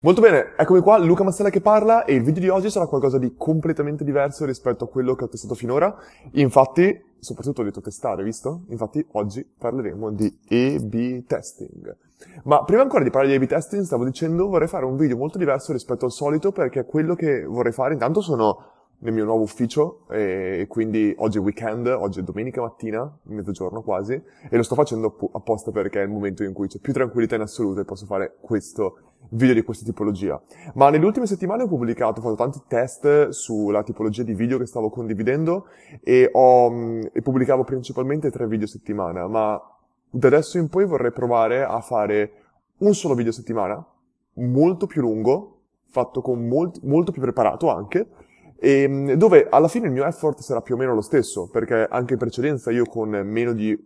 Molto bene, eccomi qua, Luca Mastella che parla e il video di oggi sarà qualcosa di completamente diverso rispetto a quello che ho testato finora. Infatti, soprattutto ho detto testare, visto? Infatti oggi parleremo di A-B testing. Ma prima ancora di parlare di A-B testing, stavo dicendo vorrei fare un video molto diverso rispetto al solito perché quello che vorrei fare, intanto sono nel mio nuovo ufficio e quindi oggi è weekend, oggi è domenica mattina, mezzogiorno quasi, e lo sto facendo apposta perché è il momento in cui c'è più tranquillità in assoluto e posso fare questo video di questa tipologia. Ma nelle ultime settimane ho pubblicato, ho fatto tanti test sulla tipologia di video che stavo condividendo e, ho, e pubblicavo principalmente tre video a settimana, ma da adesso in poi vorrei provare a fare un solo video a settimana, molto più lungo, fatto con molt, molto più preparato anche, e ehm, dove alla fine il mio effort sarà più o meno lo stesso, perché anche in precedenza io con meno di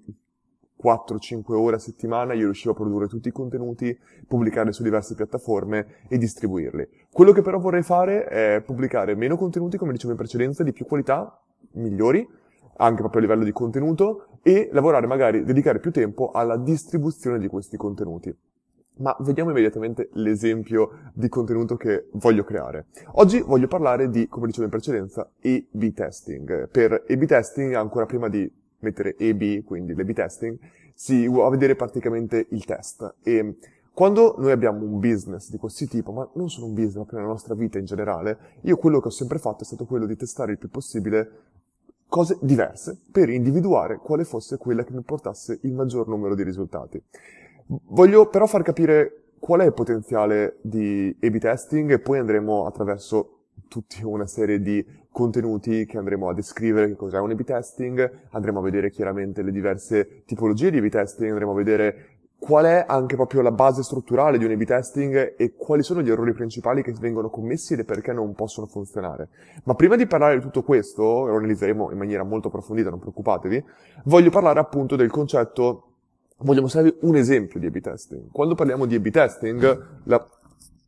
4-5 ore a settimana io riuscivo a produrre tutti i contenuti, pubblicarli su diverse piattaforme e distribuirli. Quello che però vorrei fare è pubblicare meno contenuti, come dicevo in precedenza, di più qualità, migliori, anche proprio a livello di contenuto, e lavorare magari, dedicare più tempo alla distribuzione di questi contenuti. Ma vediamo immediatamente l'esempio di contenuto che voglio creare. Oggi voglio parlare di, come dicevo in precedenza, A-B testing. Per A-B testing, ancora prima di mettere A-B, quindi l'A-B testing, si va a vedere praticamente il test. E quando noi abbiamo un business di questo tipo, ma non solo un business, ma per la nostra vita in generale, io quello che ho sempre fatto è stato quello di testare il più possibile cose diverse per individuare quale fosse quella che mi portasse il maggior numero di risultati. Voglio però far capire qual è il potenziale di A-B testing e poi andremo attraverso tutta una serie di contenuti che andremo a descrivere che cos'è un A-B testing, andremo a vedere chiaramente le diverse tipologie di A-B testing, andremo a vedere qual è anche proprio la base strutturale di un A-B testing e quali sono gli errori principali che vengono commessi e perché non possono funzionare. Ma prima di parlare di tutto questo, lo analizzeremo in maniera molto approfondita, non preoccupatevi, voglio parlare appunto del concetto voglio mostrarvi un esempio di A-B testing. Quando parliamo di A-B testing, la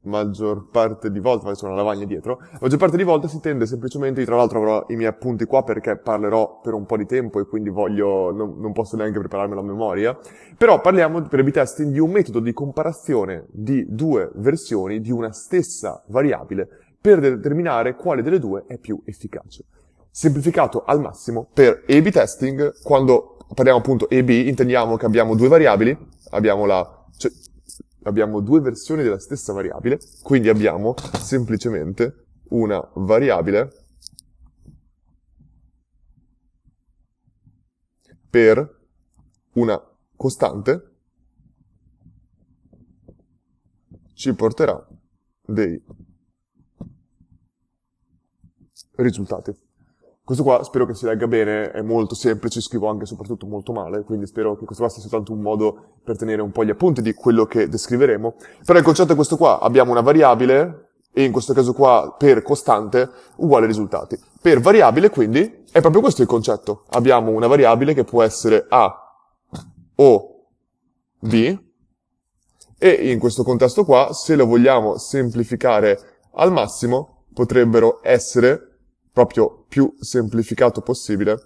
maggior parte di volte, adesso una lavagna dietro, la maggior parte di volte si tende semplicemente, tra l'altro avrò i miei appunti qua perché parlerò per un po' di tempo e quindi voglio, non, non posso neanche prepararmi la memoria, però parliamo per A-B testing di un metodo di comparazione di due versioni di una stessa variabile per determinare quale delle due è più efficace. Semplificato al massimo per A-B testing, quando parliamo appunto A-B, intendiamo che abbiamo due variabili, abbiamo la, cioè, abbiamo due versioni della stessa variabile, quindi abbiamo semplicemente una variabile per una costante ci porterà dei risultati. Questo qua spero che si legga bene, è molto semplice, scrivo anche soprattutto molto male, quindi spero che questo qua sia soltanto un modo per tenere un po' gli appunti di quello che descriveremo. Però il concetto è questo qua, abbiamo una variabile, e in questo caso qua per costante, uguale risultati. Per variabile quindi è proprio questo il concetto. Abbiamo una variabile che può essere A o B, e in questo contesto qua, se lo vogliamo semplificare al massimo, potrebbero essere proprio più semplificato possibile,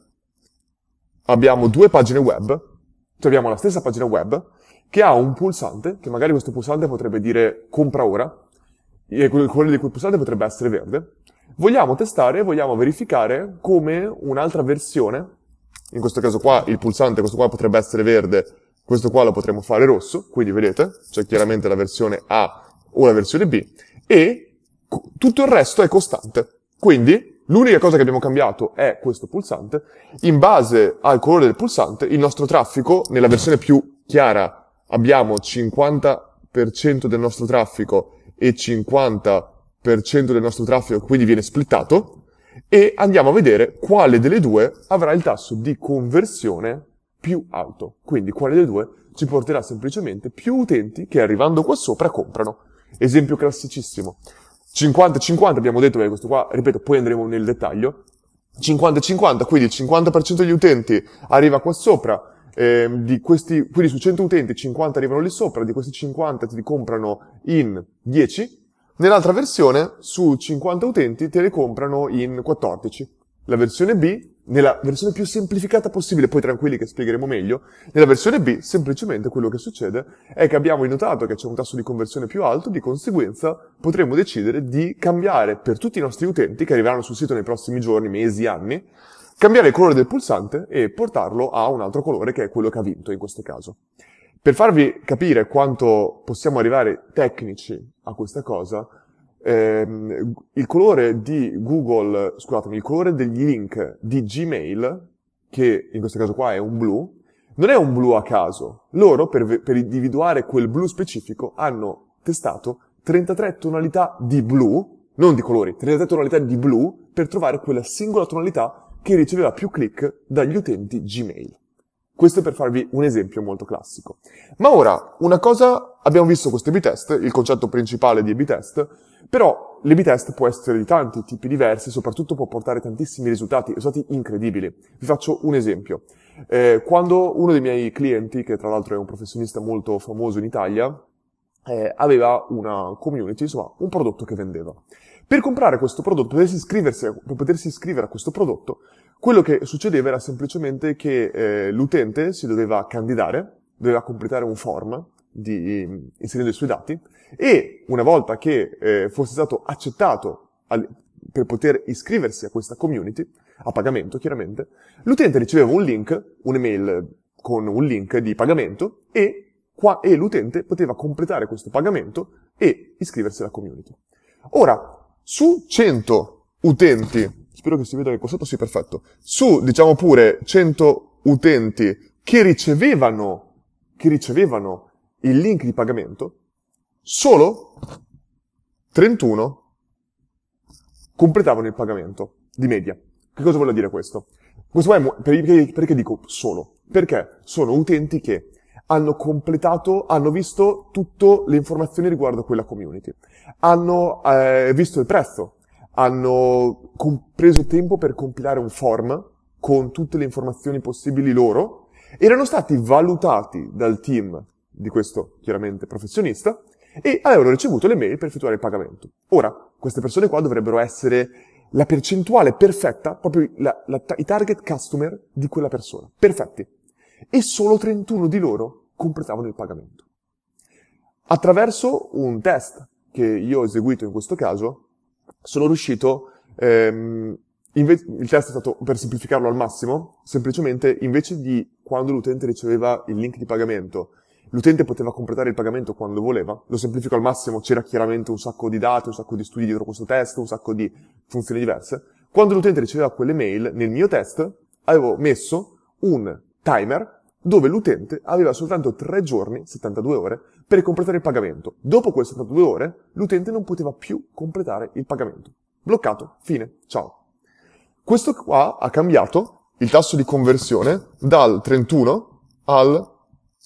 abbiamo due pagine web, cioè abbiamo la stessa pagina web, che ha un pulsante, che magari questo pulsante potrebbe dire compra ora, e quello di quel pulsante potrebbe essere verde. Vogliamo testare, vogliamo verificare come un'altra versione, in questo caso qua il pulsante, questo qua potrebbe essere verde, questo qua lo potremmo fare rosso, quindi vedete, c'è chiaramente la versione A o la versione B, e tutto il resto è costante. Quindi L'unica cosa che abbiamo cambiato è questo pulsante. In base al colore del pulsante, il nostro traffico, nella versione più chiara, abbiamo 50% del nostro traffico e 50% del nostro traffico, quindi viene splittato, e andiamo a vedere quale delle due avrà il tasso di conversione più alto. Quindi quale delle due ci porterà semplicemente più utenti che arrivando qua sopra comprano. Esempio classicissimo. 50-50 abbiamo detto, che questo qua, ripeto, poi andremo nel dettaglio. 50-50, quindi il 50% degli utenti arriva qua sopra, eh, di questi, quindi su 100 utenti 50 arrivano lì sopra, di questi 50 ti comprano in 10, nell'altra versione su 50 utenti te li comprano in 14. La versione B nella versione più semplificata possibile, poi tranquilli che spiegheremo meglio, nella versione B semplicemente quello che succede è che abbiamo notato che c'è un tasso di conversione più alto, di conseguenza potremo decidere di cambiare per tutti i nostri utenti che arriveranno sul sito nei prossimi giorni, mesi, anni, cambiare il colore del pulsante e portarlo a un altro colore che è quello che ha vinto in questo caso. Per farvi capire quanto possiamo arrivare tecnici a questa cosa, ehm, il colore di Google, scusatemi, il colore degli link di Gmail, che in questo caso qua è un blu, non è un blu a caso. Loro, per, per individuare quel blu specifico, hanno testato 33 tonalità di blu, non di colori, 33 tonalità di blu, per trovare quella singola tonalità che riceveva più click dagli utenti Gmail. Questo per farvi un esempio molto classico. Ma ora, una cosa, abbiamo visto questo A-B test, il concetto principale di A-B test, però l'A-B test può essere di tanti tipi diversi, soprattutto può portare tantissimi risultati, risultati incredibili. Vi faccio un esempio. Eh, quando uno dei miei clienti, che tra l'altro è un professionista molto famoso in Italia, eh, aveva una community, insomma, un prodotto che vendeva. Per comprare questo prodotto, per potersi, per potersi iscrivere a questo prodotto, quello che succedeva era semplicemente che eh, l'utente si doveva candidare, doveva completare un form di, inserendo i suoi dati, e una volta che eh, fosse stato accettato al, per poter iscriversi a questa community, a pagamento chiaramente, l'utente riceveva un link, un'email con un link di pagamento e, qua, e l'utente poteva completare questo pagamento e iscriversi alla community. Ora, su 100 utenti, spero che si veda che qua sotto sia perfetto, su diciamo pure 100 utenti che ricevevano, che ricevevano il link di pagamento, solo 31 completavano il pagamento di media. Che cosa vuole dire questo? Questo è, perché, perché dico solo? Perché sono utenti che hanno completato, hanno visto tutte le informazioni riguardo quella community, hanno eh, visto il prezzo, hanno preso tempo per compilare un form con tutte le informazioni possibili loro, erano stati valutati dal team di questo chiaramente professionista e avevano ricevuto le mail per effettuare il pagamento. Ora, queste persone qua dovrebbero essere la percentuale perfetta, proprio la, la, i target customer di quella persona. Perfetti. E solo 31 di loro completavano il pagamento. Attraverso un test che io ho eseguito in questo caso, sono riuscito, ehm, inve- il test è stato, per semplificarlo al massimo, semplicemente invece di quando l'utente riceveva il link di pagamento, L'utente poteva completare il pagamento quando voleva, lo semplifico al massimo, c'era chiaramente un sacco di dati, un sacco di studi dietro questo test, un sacco di funzioni diverse. Quando l'utente riceveva quelle mail, nel mio test avevo messo un timer dove l'utente aveva soltanto 3 giorni, 72 ore, per completare il pagamento. Dopo quelle 72 ore, l'utente non poteva più completare il pagamento. Bloccato, fine, ciao. Questo qua ha cambiato il tasso di conversione dal 31 al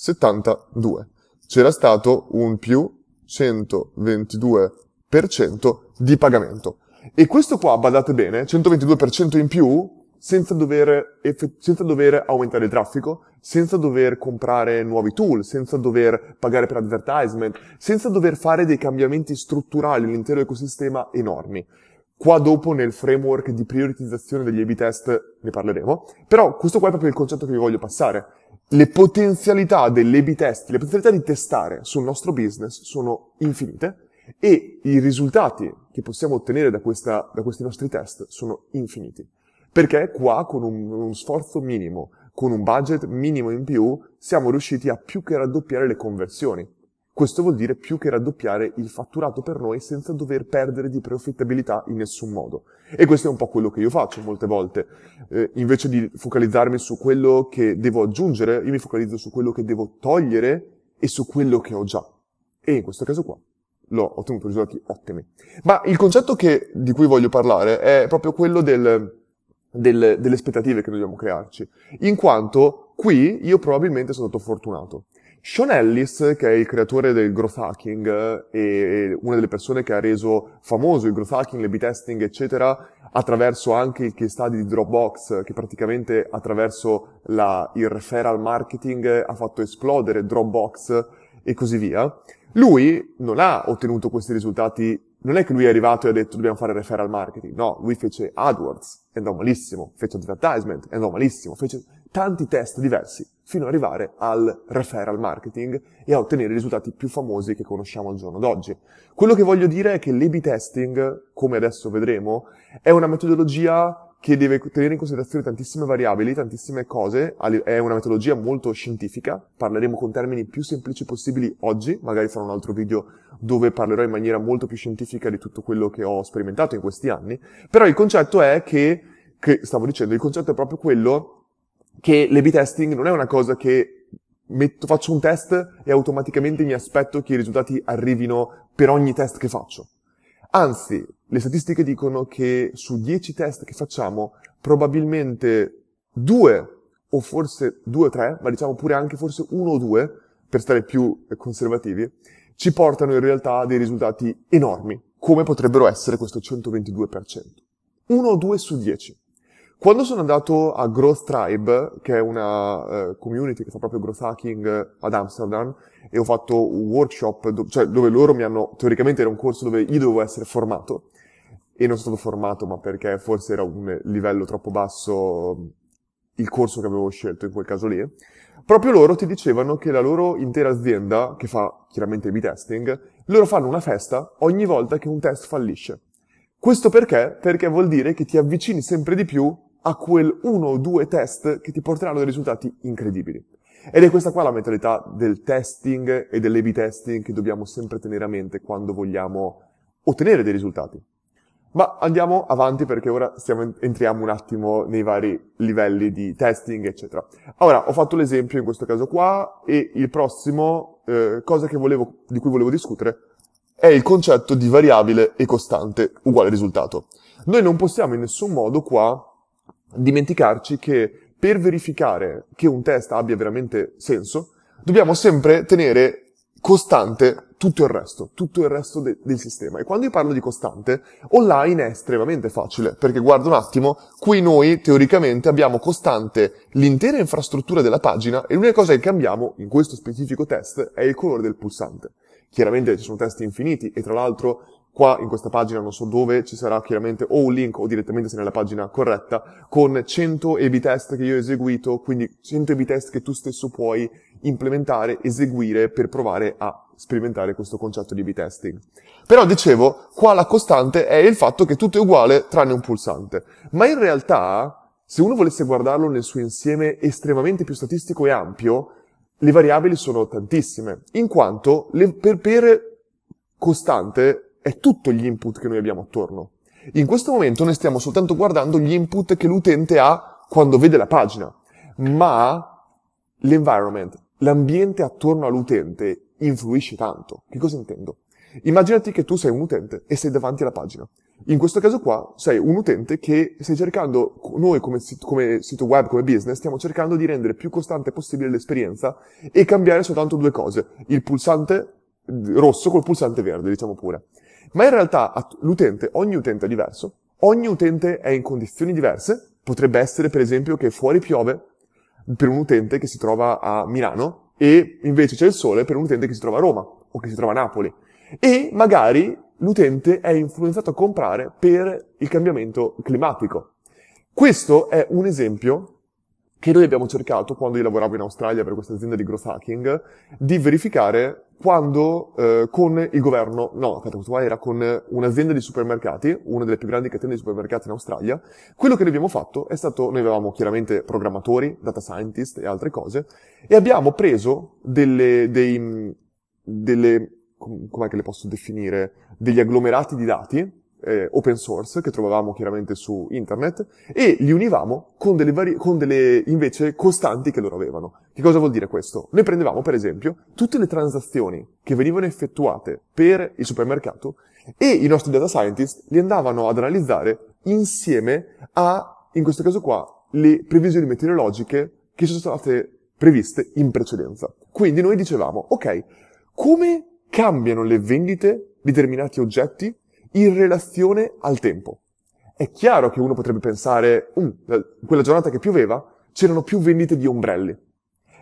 72. C'era stato un più 122% di pagamento. E questo qua, badate bene, 122% in più, senza dover, senza dover aumentare il traffico, senza dover comprare nuovi tool, senza dover pagare per advertisement, senza dover fare dei cambiamenti strutturali all'intero ecosistema enormi. Qua dopo nel framework di prioritizzazione degli A-B test ne parleremo, però questo qua è proprio il concetto che vi voglio passare le potenzialità dell'A-B test, le potenzialità di testare sul nostro business sono infinite e i risultati che possiamo ottenere da, questa, da questi nostri test sono infiniti. Perché qua con un, uno sforzo minimo, con un budget minimo in più, siamo riusciti a più che raddoppiare le conversioni. Questo vuol dire più che raddoppiare il fatturato per noi senza dover perdere di profittabilità in nessun modo. E questo è un po' quello che io faccio molte volte. Eh, invece di focalizzarmi su quello che devo aggiungere, io mi focalizzo su quello che devo togliere e su quello che ho già. E in questo caso qua l'ho ottenuto risultati ottimi. Ma il concetto che, di cui voglio parlare è proprio quello del, del, delle aspettative che dobbiamo crearci. In quanto qui io probabilmente sono stato fortunato. Sean Ellis, che è il creatore del growth hacking e una delle persone che ha reso famoso il growth hacking, l'A-B testing, eccetera, attraverso anche il case study di Dropbox, che praticamente attraverso la, il referral marketing ha fatto esplodere Dropbox e così via. Lui non ha ottenuto questi risultati, non è che lui è arrivato e ha detto dobbiamo fare referral marketing, no, lui fece AdWords, è andò malissimo, fece advertisement, è andò malissimo, fece tanti test diversi fino ad arrivare al referral marketing e a ottenere i risultati più famosi che conosciamo al giorno d'oggi. Quello che voglio dire è che l'A-B testing, come adesso vedremo, è una metodologia che deve tenere in considerazione tantissime variabili, tantissime cose, è una metodologia molto scientifica, parleremo con termini più semplici possibili oggi, magari farò un altro video dove parlerò in maniera molto più scientifica di tutto quello che ho sperimentato in questi anni, però il concetto è che, che stavo dicendo, il concetto è proprio quello che l'A-B testing non è una cosa che metto, faccio un test e automaticamente mi aspetto che i risultati arrivino per ogni test che faccio. Anzi, le statistiche dicono che su 10 test che facciamo, probabilmente due o forse due o tre, ma diciamo pure anche forse uno o due, per stare più conservativi, ci portano in realtà a dei risultati enormi, come potrebbero essere questo 122%. Uno o due su 10. Quando sono andato a Growth Tribe, che è una uh, community che fa proprio growth hacking ad Amsterdam, e ho fatto un workshop, do- cioè dove loro mi hanno, teoricamente era un corso dove io dovevo essere formato, e non sono stato formato, ma perché forse era un livello troppo basso il corso che avevo scelto in quel caso lì, proprio loro ti dicevano che la loro intera azienda, che fa chiaramente il B-testing, loro fanno una festa ogni volta che un test fallisce. Questo perché? Perché vuol dire che ti avvicini sempre di più a quel uno o due test che ti porteranno dei risultati incredibili. Ed è questa qua la mentalità del testing e dell'A-B testing che dobbiamo sempre tenere a mente quando vogliamo ottenere dei risultati. Ma andiamo avanti perché ora stiamo, entriamo un attimo nei vari livelli di testing, eccetera. Ora, ho fatto l'esempio in questo caso qua e il prossimo, eh, cosa volevo, di cui volevo discutere, è il concetto di variabile e costante uguale risultato. Noi non possiamo in nessun modo qua dimenticarci che per verificare che un test abbia veramente senso, dobbiamo sempre tenere costante tutto il resto, tutto il resto de- del sistema. E quando io parlo di costante, online è estremamente facile, perché guarda un attimo, qui noi teoricamente abbiamo costante l'intera infrastruttura della pagina e l'unica cosa che cambiamo in questo specifico test è il colore del pulsante. Chiaramente ci sono test infiniti e tra l'altro Qua in questa pagina non so dove ci sarà chiaramente o un link o direttamente se nella pagina corretta con 100 A-B test che io ho eseguito, quindi 100 A-B test che tu stesso puoi implementare, eseguire per provare a sperimentare questo concetto di A-B testing. Però dicevo, qua la costante è il fatto che tutto è uguale tranne un pulsante. Ma in realtà, se uno volesse guardarlo nel suo insieme estremamente più statistico e ampio, le variabili sono tantissime, in quanto le, per, per costante è tutto gli input che noi abbiamo attorno. In questo momento noi stiamo soltanto guardando gli input che l'utente ha quando vede la pagina, ma l'environment, l'ambiente attorno all'utente influisce tanto. Che cosa intendo? Immaginati che tu sei un utente e sei davanti alla pagina. In questo caso qua sei un utente che stai cercando, noi come sito, come sito web, come business, stiamo cercando di rendere più costante possibile l'esperienza e cambiare soltanto due cose. Il pulsante rosso col pulsante verde, diciamo pure. Ma in realtà l'utente, ogni utente è diverso, ogni utente è in condizioni diverse, potrebbe essere per esempio che fuori piove per un utente che si trova a Milano e invece c'è il sole per un utente che si trova a Roma o che si trova a Napoli. E magari l'utente è influenzato a comprare per il cambiamento climatico. Questo è un esempio che noi abbiamo cercato quando io lavoravo in Australia per questa azienda di growth hacking di verificare quando eh, con il governo, no, aspetta, questo qua era con un'azienda di supermercati, una delle più grandi catene di supermercati in Australia, quello che noi abbiamo fatto è stato, noi avevamo chiaramente programmatori, data scientist e altre cose, e abbiamo preso delle, dei, delle, com'è che le posso definire, degli agglomerati di dati, eh, open source che trovavamo chiaramente su internet e li univamo con delle, vari- con delle invece costanti che loro avevano. Che cosa vuol dire questo? Noi prendevamo per esempio tutte le transazioni che venivano effettuate per il supermercato e i nostri data scientist li andavano ad analizzare insieme a, in questo caso qua, le previsioni meteorologiche che sono state previste in precedenza. Quindi noi dicevamo, ok, come cambiano le vendite di determinati oggetti in relazione al tempo. È chiaro che uno potrebbe pensare, um, quella giornata che pioveva c'erano più vendite di ombrelli.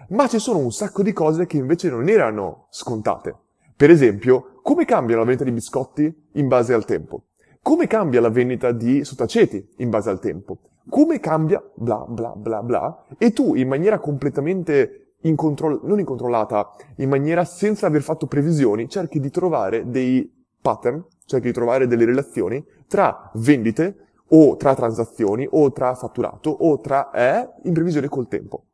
Ma ci sono un sacco di cose che invece non erano scontate. Per esempio, come cambia la vendita di biscotti in base al tempo? Come cambia la vendita di sottaceti in base al tempo? Come cambia bla bla bla bla? E tu in maniera completamente incontroll- non incontrollata, in maniera senza aver fatto previsioni, cerchi di trovare dei pattern, cerchi di trovare delle relazioni tra vendite o tra transazioni o tra fatturato o tra eh, in previsione col tempo.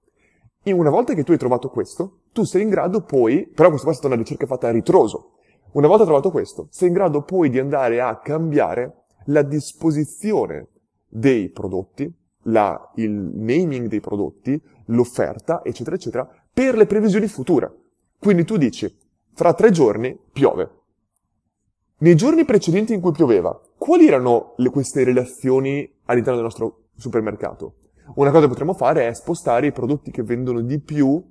E una volta che tu hai trovato questo, tu sei in grado poi, però questa qua è stata una ricerca fatta a ritroso, una volta trovato questo, sei in grado poi di andare a cambiare la disposizione dei prodotti, la, il naming dei prodotti, l'offerta, eccetera, eccetera, per le previsioni future. Quindi tu dici, fra tre giorni piove. Nei giorni precedenti in cui pioveva, quali erano le, queste relazioni all'interno del nostro supermercato? Una cosa che potremmo fare è spostare i prodotti che vendono di più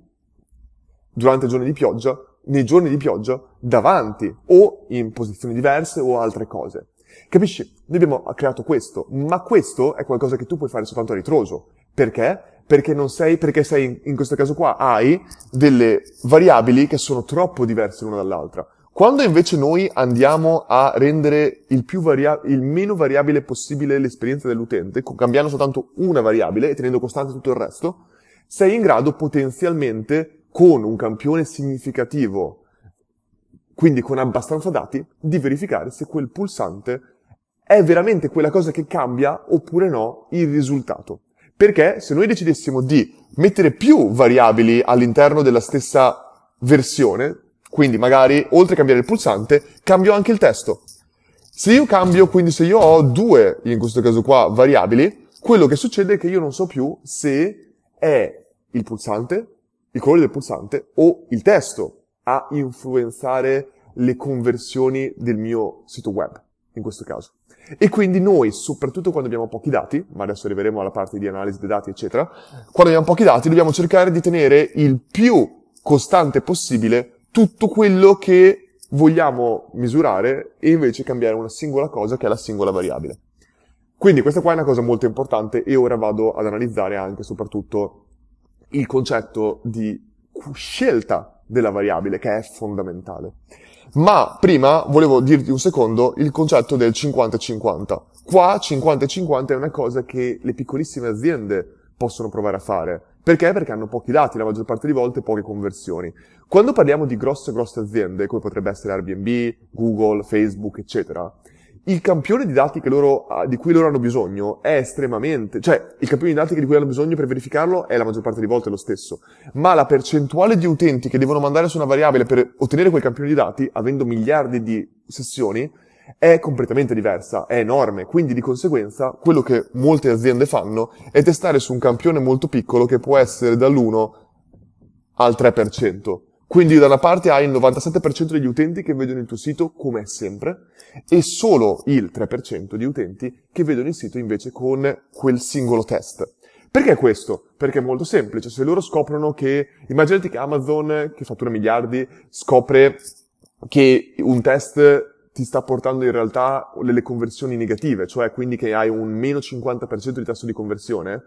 durante i giorni di pioggia nei giorni di pioggia davanti o in posizioni diverse o altre cose. Capisci? Noi abbiamo creato questo, ma questo è qualcosa che tu puoi fare soltanto a ritroso. Perché? Perché non sei, perché sei, in, in questo caso qua, hai delle variabili che sono troppo diverse l'una dall'altra. Quando invece noi andiamo a rendere il, varia- il meno variabile possibile l'esperienza dell'utente, cambiando soltanto una variabile e tenendo costante tutto il resto, sei in grado potenzialmente con un campione significativo, quindi con abbastanza dati, di verificare se quel pulsante è veramente quella cosa che cambia oppure no il risultato. Perché se noi decidessimo di mettere più variabili all'interno della stessa versione, quindi magari oltre a cambiare il pulsante, cambio anche il testo. Se io cambio, quindi se io ho due, in questo caso qua, variabili, quello che succede è che io non so più se è il pulsante, il colore del pulsante o il testo a influenzare le conversioni del mio sito web, in questo caso. E quindi noi, soprattutto quando abbiamo pochi dati, ma adesso arriveremo alla parte di analisi dei dati, eccetera, quando abbiamo pochi dati dobbiamo cercare di tenere il più costante possibile tutto quello che vogliamo misurare e invece cambiare una singola cosa che è la singola variabile. Quindi questa qua è una cosa molto importante e ora vado ad analizzare anche soprattutto il concetto di scelta della variabile, che è fondamentale. Ma prima volevo dirti un secondo il concetto del 50-50. Qua 50-50 è una cosa che le piccolissime aziende possono provare a fare. Perché? Perché hanno pochi dati, la maggior parte delle volte poche conversioni. Quando parliamo di grosse grosse aziende, come potrebbe essere Airbnb, Google, Facebook, eccetera, il campione di dati loro, ah, di cui loro hanno bisogno è estremamente, cioè il campione di dati di cui hanno bisogno per verificarlo è la maggior parte delle volte lo stesso, ma la percentuale di utenti che devono mandare su una variabile per ottenere quel campione di dati, avendo miliardi di sessioni, è completamente diversa, è enorme, quindi di conseguenza quello che molte aziende fanno è testare su un campione molto piccolo che può essere dall'1 al 3%. Quindi da una parte hai il 97% degli utenti che vedono il tuo sito come sempre e solo il 3% di utenti che vedono il sito invece con quel singolo test. Perché questo? Perché è molto semplice. Se loro scoprono che, immaginati che Amazon, che fattura miliardi, scopre che un test ti sta portando in realtà delle conversioni negative, cioè quindi che hai un meno 50% di tasso di conversione,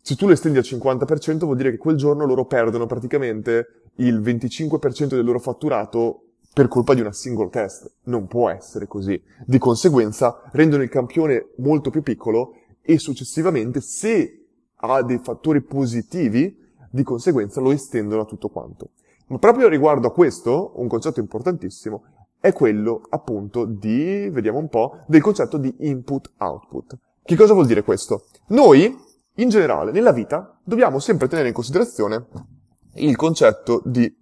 se tu lo estendi al 50% vuol dire che quel giorno loro perdono praticamente il 25% del loro fatturato per colpa di una single test. Non può essere così. Di conseguenza rendono il campione molto più piccolo e successivamente se ha dei fattori positivi, di conseguenza lo estendono a tutto quanto. Ma proprio riguardo a questo, un concetto importantissimo è quello appunto di, vediamo un po', del concetto di input-output. Che cosa vuol dire questo? Noi, in generale, nella vita, dobbiamo sempre tenere in considerazione il concetto di,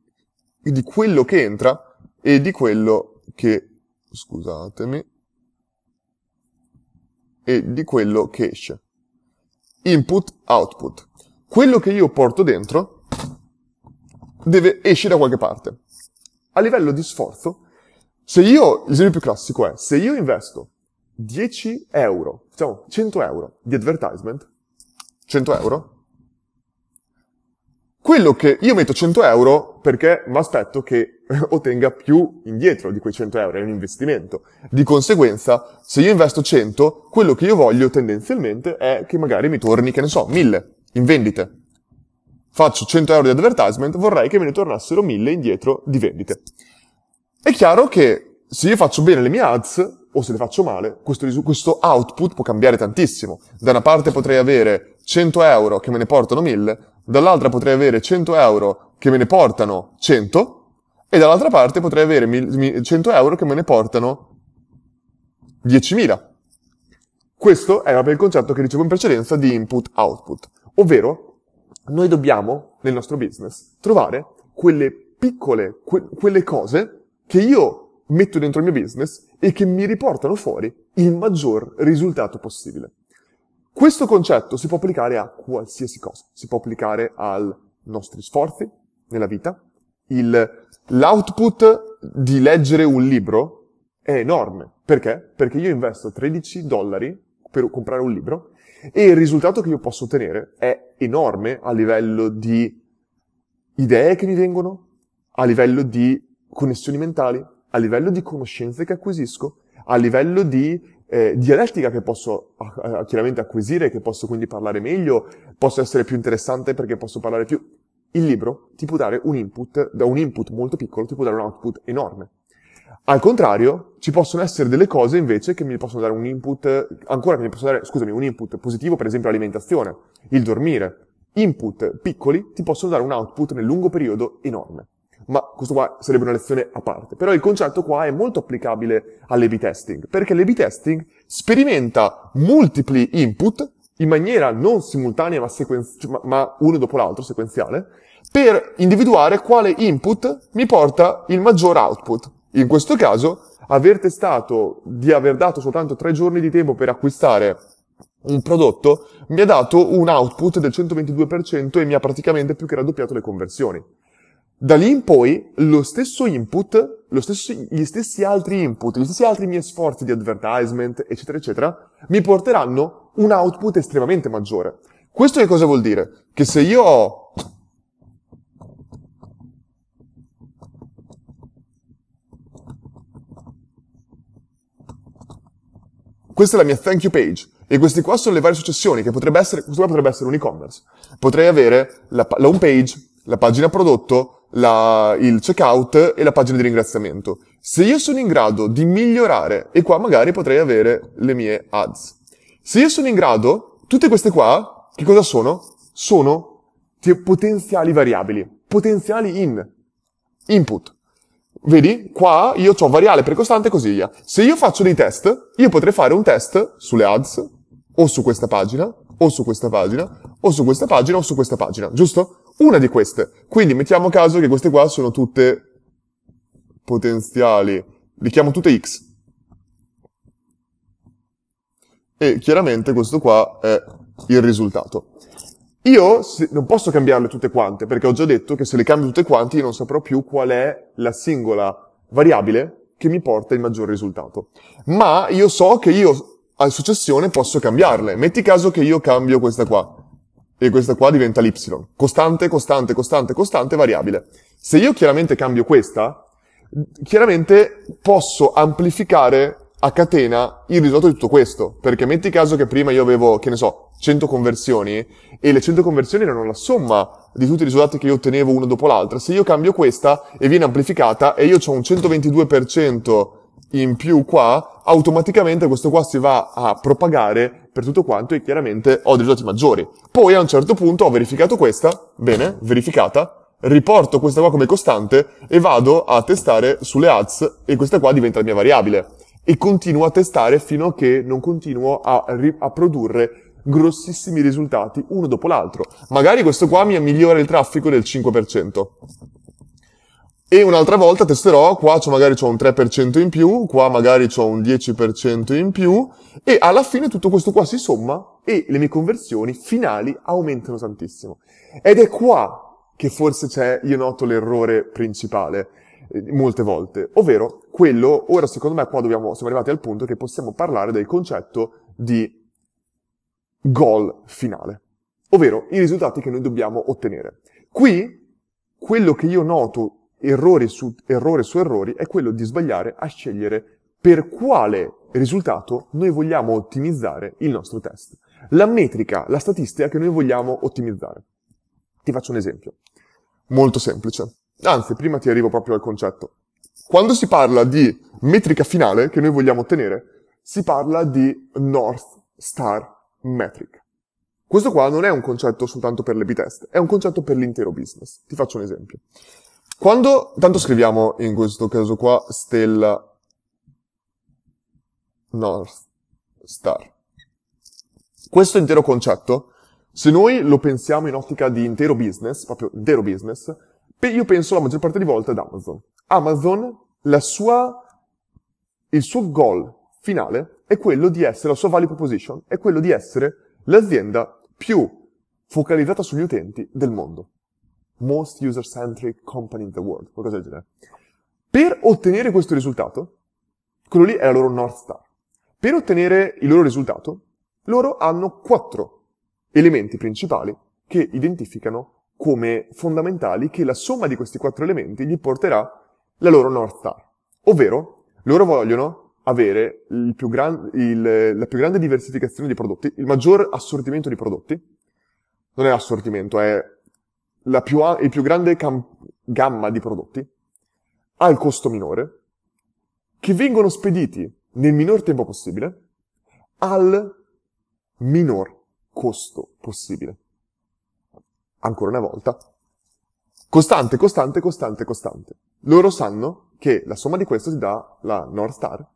di quello che entra e di quello che, scusatemi, e di quello che esce. Input, output. Quello che io porto dentro deve esce da qualche parte. A livello di sforzo, se io, l'esempio più classico è, se io investo 10 euro, diciamo 100 euro di advertisement, 100 euro, quello che io metto 100 euro perché mi aspetto che ottenga più indietro di quei 100 euro, è un investimento. Di conseguenza, se io investo 100, quello che io voglio tendenzialmente è che magari mi torni, che ne so, 1000 in vendite. Faccio 100 euro di advertisement, vorrei che me ne tornassero 1000 indietro di vendite. È chiaro che se io faccio bene le mie ads, o se le faccio male, questo, questo output può cambiare tantissimo. Da una parte potrei avere 100 euro che me ne portano 1000, dall'altra potrei avere 100 euro che me ne portano 100, e dall'altra parte potrei avere 100 euro che me ne portano 10.000. Questo è proprio il concetto che dicevo in precedenza di input-output, ovvero noi dobbiamo, nel nostro business, trovare quelle piccole, que- quelle cose che io metto dentro il mio business e che mi riportano fuori il maggior risultato possibile. Questo concetto si può applicare a qualsiasi cosa, si può applicare ai nostri sforzi nella vita, il, l'output di leggere un libro è enorme. Perché? Perché io investo 13 dollari per comprare un libro e il risultato che io posso ottenere è enorme a livello di idee che mi vengono, a livello di connessioni mentali, a livello di conoscenze che acquisisco, a livello di eh, dialettica che posso eh, chiaramente acquisire, che posso quindi parlare meglio, posso essere più interessante perché posso parlare più. Il libro ti può dare un input, da un input molto piccolo ti può dare un output enorme. Al contrario, ci possono essere delle cose invece che mi possono dare un input, ancora che mi possono dare, scusami, un input positivo, per esempio l'alimentazione, il dormire. Input piccoli ti possono dare un output nel lungo periodo enorme. Ma questo qua sarebbe una lezione a parte. Però il concetto qua è molto applicabile all'A-B testing, perché l'A-B testing sperimenta multipli input in maniera non simultanea ma, sequenzi- ma uno dopo l'altro, sequenziale, per individuare quale input mi porta il maggior output. In questo caso, aver testato di aver dato soltanto tre giorni di tempo per acquistare un prodotto mi ha dato un output del 122% e mi ha praticamente più che raddoppiato le conversioni. Da lì in poi, lo stesso input, lo stesso, gli stessi altri input, gli stessi altri miei sforzi di advertisement, eccetera, eccetera, mi porteranno un output estremamente maggiore. Questo che cosa vuol dire? Che se io ho Questa è la mia thank you page. E queste qua sono le varie successioni, che potrebbe essere, questo qua potrebbe essere un e-commerce. Potrei avere la, la home page, la pagina prodotto, la, il checkout e la pagina di ringraziamento. Se io sono in grado di migliorare, e qua magari potrei avere le mie ads. Se io sono in grado, tutte queste qua, che cosa sono? Sono potenziali variabili, potenziali in input. Vedi? Qua io ho variale precostante e così via. Se io faccio dei test, io potrei fare un test sulle ads, o su questa pagina, o su questa pagina, o su questa pagina, o su questa pagina, giusto? Una di queste. Quindi mettiamo caso che queste qua sono tutte potenziali. Le chiamo tutte X. E chiaramente questo qua è il risultato. Io non posso cambiarle tutte quante, perché ho già detto che se le cambio tutte quante io non saprò più qual è la singola variabile che mi porta il maggior risultato. Ma io so che io a successione posso cambiarle. Metti caso che io cambio questa qua. E questa qua diventa l'y. Costante, costante, costante, costante, variabile. Se io chiaramente cambio questa, chiaramente posso amplificare a catena il risultato di tutto questo. Perché metti caso che prima io avevo, che ne so, 100 conversioni e le 100 conversioni erano la somma di tutti i risultati che io ottenevo uno dopo l'altro. Se io cambio questa e viene amplificata e io ho un 122% in più qua, automaticamente questo qua si va a propagare per tutto quanto e chiaramente ho dei risultati maggiori. Poi a un certo punto ho verificato questa, bene, verificata, riporto questa qua come costante e vado a testare sulle ads e questa qua diventa la mia variabile. E continuo a testare fino a che non continuo a, ri- a produrre grossissimi risultati uno dopo l'altro. Magari questo qua mi migliora il traffico del 5%. E un'altra volta testerò, qua c'ho magari c'ho un 3% in più, qua magari c'ho un 10% in più, e alla fine tutto questo qua si somma e le mie conversioni finali aumentano tantissimo. Ed è qua che forse c'è, io noto l'errore principale, eh, molte volte, ovvero quello, ora secondo me qua dobbiamo, siamo arrivati al punto che possiamo parlare del concetto di goal finale, ovvero i risultati che noi dobbiamo ottenere. Qui, quello che io noto errore su errore su errori è quello di sbagliare a scegliere per quale risultato noi vogliamo ottimizzare il nostro test. La metrica, la statistica che noi vogliamo ottimizzare. Ti faccio un esempio. Molto semplice. Anzi, prima ti arrivo proprio al concetto. Quando si parla di metrica finale che noi vogliamo ottenere, si parla di North Star Metric. Questo qua non è un concetto soltanto per le B-test, è un concetto per l'intero business. Ti faccio un esempio. Quando, tanto scriviamo in questo caso qua, stella North Star. Questo intero concetto, se noi lo pensiamo in ottica di intero business, proprio intero business, io penso la maggior parte di volte ad Amazon. Amazon, la sua, il suo goal finale è quello di essere, la sua value proposition, è quello di essere l'azienda più focalizzata sugli utenti del mondo. Most user-centric company in the world, qualcosa del genere. Per ottenere questo risultato, quello lì è la loro North Star. Per ottenere il loro risultato, loro hanno quattro elementi principali che identificano come fondamentali che la somma di questi quattro elementi gli porterà la loro North Star. Ovvero, loro vogliono avere più gran, il, la più grande diversificazione di prodotti, il maggior assortimento di prodotti. Non è assortimento, è la più, il più grande cam, gamma di prodotti al costo minore, che vengono spediti nel minor tempo possibile al minor costo possibile. Ancora una volta. Costante, costante, costante, costante. Loro sanno che la somma di questo ti dà la North Star.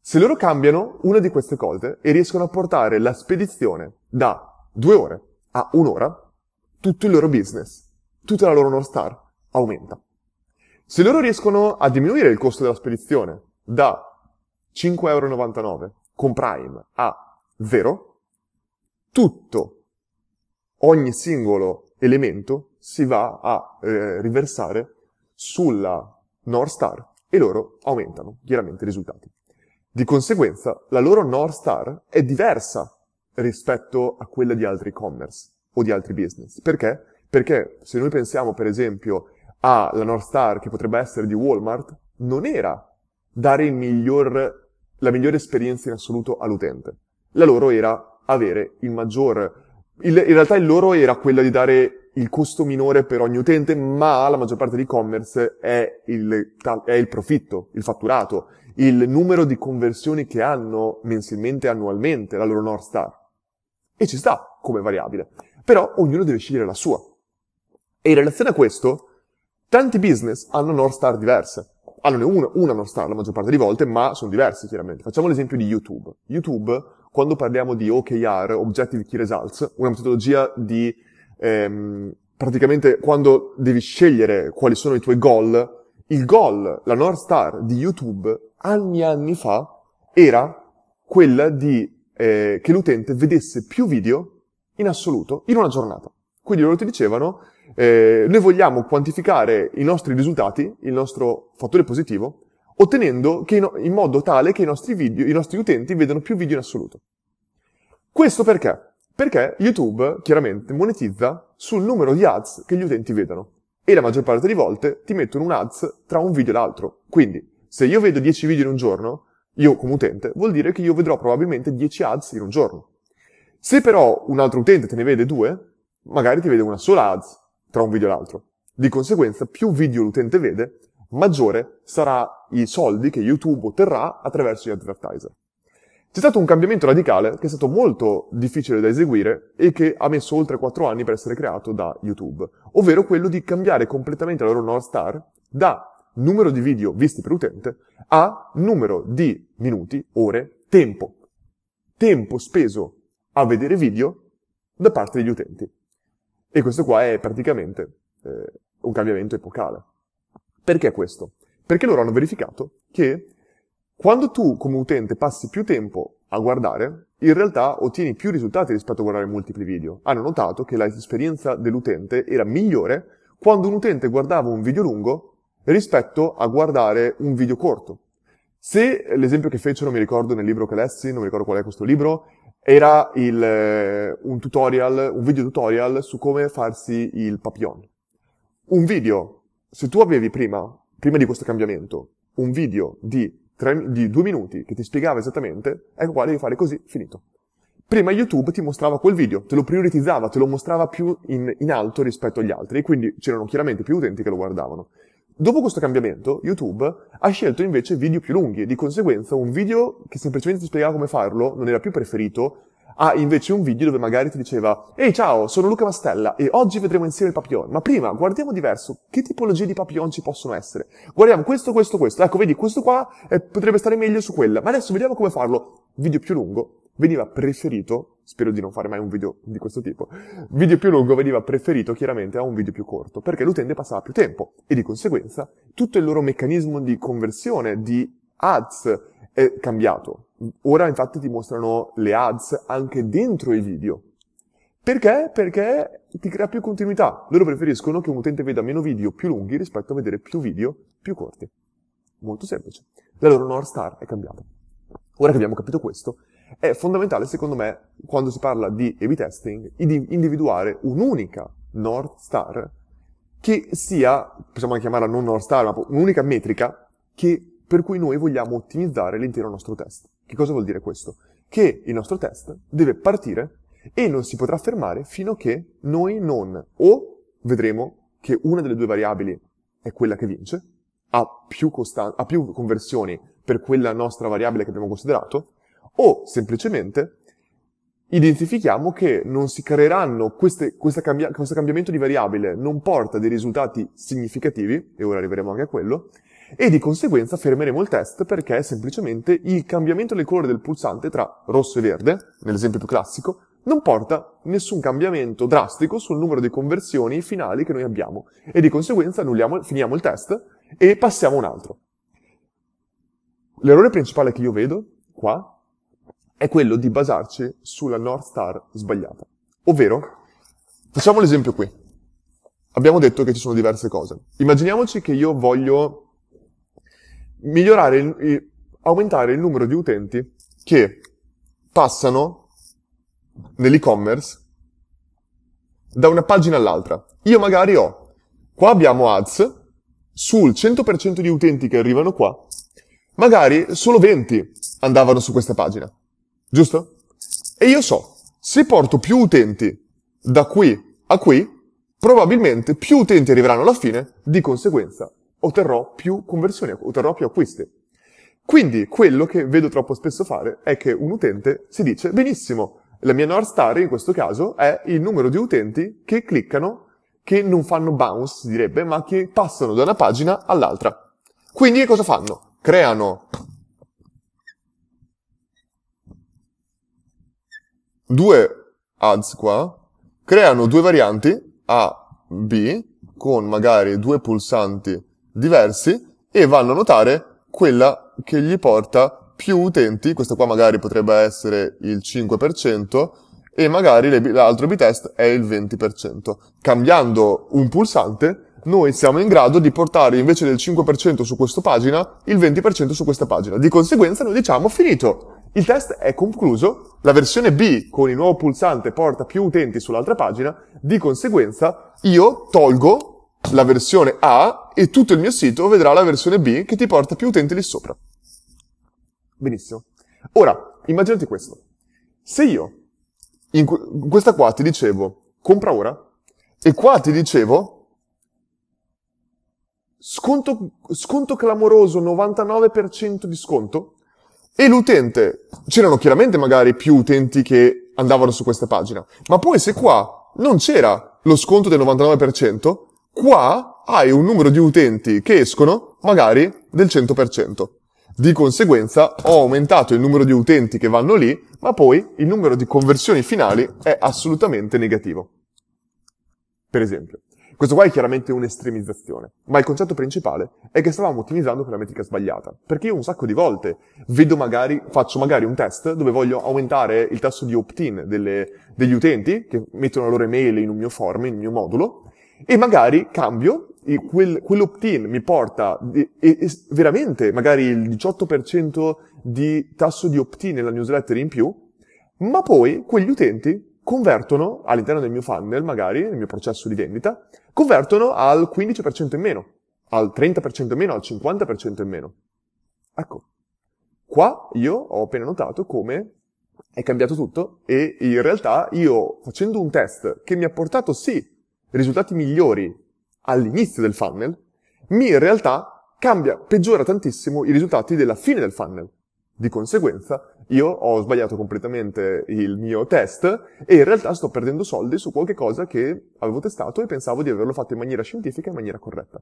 Se loro cambiano una di queste cose e riescono a portare la spedizione da due ore a un'ora, tutto il loro business, tutta la loro North Star aumenta. Se loro riescono a diminuire il costo della spedizione da 5,99€ con Prime a 0, tutto, ogni singolo elemento si va a eh, riversare sulla North Star e loro aumentano chiaramente i risultati. Di conseguenza, la loro North Star è diversa rispetto a quella di altri e-commerce o di altri business. Perché? Perché se noi pensiamo, per esempio, alla North Star che potrebbe essere di Walmart, non era dare il miglior la migliore esperienza in assoluto all'utente. La loro era avere il maggior... Il, in realtà il loro era quella di dare il costo minore per ogni utente, ma la maggior parte dell'e-commerce è il, è il profitto, il fatturato, il numero di conversioni che hanno mensilmente, annualmente, la loro North Star. E ci sta come variabile. Però ognuno deve scegliere la sua. E in relazione a questo, tanti business hanno North Star diverse hanno una, una North Star la maggior parte delle volte, ma sono diversi chiaramente. Facciamo l'esempio di YouTube. YouTube, quando parliamo di OKR, Objective Key Results, una metodologia di ehm, praticamente quando devi scegliere quali sono i tuoi goal, il goal, la North Star di YouTube, anni e anni fa, era quella di eh, che l'utente vedesse più video in assoluto in una giornata. Quindi loro ti dicevano eh, noi vogliamo quantificare i nostri risultati, il nostro fattore positivo, ottenendo che in, in modo tale che i nostri, video, i nostri utenti vedano più video in assoluto. Questo perché? Perché YouTube chiaramente monetizza sul numero di ads che gli utenti vedono. E la maggior parte delle volte ti mettono un ads tra un video e l'altro. Quindi, se io vedo 10 video in un giorno, io come utente, vuol dire che io vedrò probabilmente 10 ads in un giorno. Se però un altro utente te ne vede due, magari ti vede una sola ads tra un video e l'altro. Di conseguenza, più video l'utente vede, maggiore sarà i soldi che YouTube otterrà attraverso gli advertiser. C'è stato un cambiamento radicale che è stato molto difficile da eseguire e che ha messo oltre 4 anni per essere creato da YouTube, ovvero quello di cambiare completamente la loro North Star da numero di video visti per utente a numero di minuti, ore, tempo. Tempo speso a vedere video da parte degli utenti. E questo qua è praticamente eh, un cambiamento epocale. Perché questo? Perché loro hanno verificato che quando tu come utente passi più tempo a guardare, in realtà ottieni più risultati rispetto a guardare multipli video. Hanno notato che l'esperienza dell'utente era migliore quando un utente guardava un video lungo rispetto a guardare un video corto. Se l'esempio che fecero, mi ricordo nel libro che lessi, non mi ricordo qual è questo libro, era il, eh, un tutorial, un video tutorial su come farsi il papillon. Un video, se tu avevi prima, prima di questo cambiamento, un video di, tre, di due minuti che ti spiegava esattamente, ecco qua devi fare così, finito. Prima YouTube ti mostrava quel video, te lo prioritizzava, te lo mostrava più in, in alto rispetto agli altri, e quindi c'erano chiaramente più utenti che lo guardavano. Dopo questo cambiamento, YouTube ha scelto invece video più lunghi, di conseguenza un video che semplicemente ti spiegava come farlo non era più preferito, ha invece un video dove magari ti diceva Ehi ciao, sono Luca Mastella e oggi vedremo insieme il papillon. Ma prima guardiamo diverso, che tipologie di papillon ci possono essere? Guardiamo questo, questo, questo. Ecco, vedi, questo qua eh, potrebbe stare meglio su quella. Ma adesso vediamo come farlo. Video più lungo veniva preferito, spero di non fare mai un video di questo tipo, video più lungo veniva preferito chiaramente a un video più corto, perché l'utente passava più tempo e di conseguenza tutto il loro meccanismo di conversione, di ads è cambiato. Ora infatti ti mostrano le ads anche dentro i video. Perché? Perché ti crea più continuità. Loro preferiscono che un utente veda meno video più lunghi rispetto a vedere più video più corti. Molto semplice. La loro North Star è cambiata. Ora che abbiamo capito questo, è fondamentale, secondo me, quando si parla di A-B testing, di individuare un'unica North Star che sia, possiamo chiamarla non North Star, ma un'unica metrica che, per cui noi vogliamo ottimizzare l'intero nostro test. Che cosa vuol dire questo? Che il nostro test deve partire e non si potrà fermare fino a che noi non o vedremo che una delle due variabili è quella che vince, ha più, costan- ha più conversioni per quella nostra variabile che abbiamo considerato, o semplicemente identifichiamo che non si creeranno queste, cambia, questo cambiamento di variabile non porta dei risultati significativi, e ora arriveremo anche a quello, e di conseguenza fermeremo il test perché semplicemente il cambiamento del colore del pulsante tra rosso e verde, nell'esempio più classico, non porta nessun cambiamento drastico sul numero di conversioni finali che noi abbiamo e di conseguenza finiamo il test e passiamo a un altro. L'errore principale che io vedo qua è quello di basarci sulla North Star sbagliata. Ovvero, facciamo l'esempio qui. Abbiamo detto che ci sono diverse cose. Immaginiamoci che io voglio migliorare, il, aumentare il numero di utenti che passano nell'e-commerce da una pagina all'altra. Io magari ho, qua abbiamo ads, sul 100% di utenti che arrivano qua, magari solo 20 andavano su questa pagina. Giusto? E io so, se porto più utenti da qui a qui, probabilmente più utenti arriveranno alla fine, di conseguenza otterrò più conversioni, otterrò più acquisti. Quindi quello che vedo troppo spesso fare è che un utente si dice, benissimo, la mia North Star in questo caso è il numero di utenti che cliccano, che non fanno bounce, si direbbe, ma che passano da una pagina all'altra. Quindi che cosa fanno? Creano due ads qua, creano due varianti A, B, con magari due pulsanti diversi e vanno a notare quella che gli porta più utenti, questo qua magari potrebbe essere il 5% e magari l'altro B-test è il 20%. Cambiando un pulsante, noi siamo in grado di portare invece del 5% su questa pagina, il 20% su questa pagina. Di conseguenza noi diciamo finito. Il test è concluso, la versione B con il nuovo pulsante porta più utenti sull'altra pagina, di conseguenza io tolgo la versione A e tutto il mio sito vedrà la versione B che ti porta più utenti lì sopra. Benissimo. Ora, immaginati questo. Se io in questa qua ti dicevo compra ora e qua ti dicevo sconto, sconto clamoroso 99% di sconto, e l'utente, c'erano chiaramente magari più utenti che andavano su questa pagina, ma poi se qua non c'era lo sconto del 99%, qua hai un numero di utenti che escono magari del 100%. Di conseguenza ho aumentato il numero di utenti che vanno lì, ma poi il numero di conversioni finali è assolutamente negativo. Per esempio. Questo qua è chiaramente un'estremizzazione, ma il concetto principale è che stavamo ottimizzando quella metrica sbagliata. Perché io un sacco di volte vedo magari, faccio magari un test dove voglio aumentare il tasso di opt-in degli utenti che mettono la loro email in un mio form, in un mio modulo, e magari cambio, quel, quell'opt-in mi porta e, e, veramente magari il 18% di tasso di opt-in nella newsletter in più, ma poi quegli utenti convertono all'interno del mio funnel, magari, nel mio processo di vendita, convertono al 15% in meno, al 30% in meno, al 50% in meno. Ecco, qua io ho appena notato come è cambiato tutto e in realtà io facendo un test che mi ha portato sì risultati migliori all'inizio del funnel, mi in realtà cambia, peggiora tantissimo i risultati della fine del funnel. Di conseguenza, io ho sbagliato completamente il mio test e in realtà sto perdendo soldi su qualche cosa che avevo testato e pensavo di averlo fatto in maniera scientifica e in maniera corretta.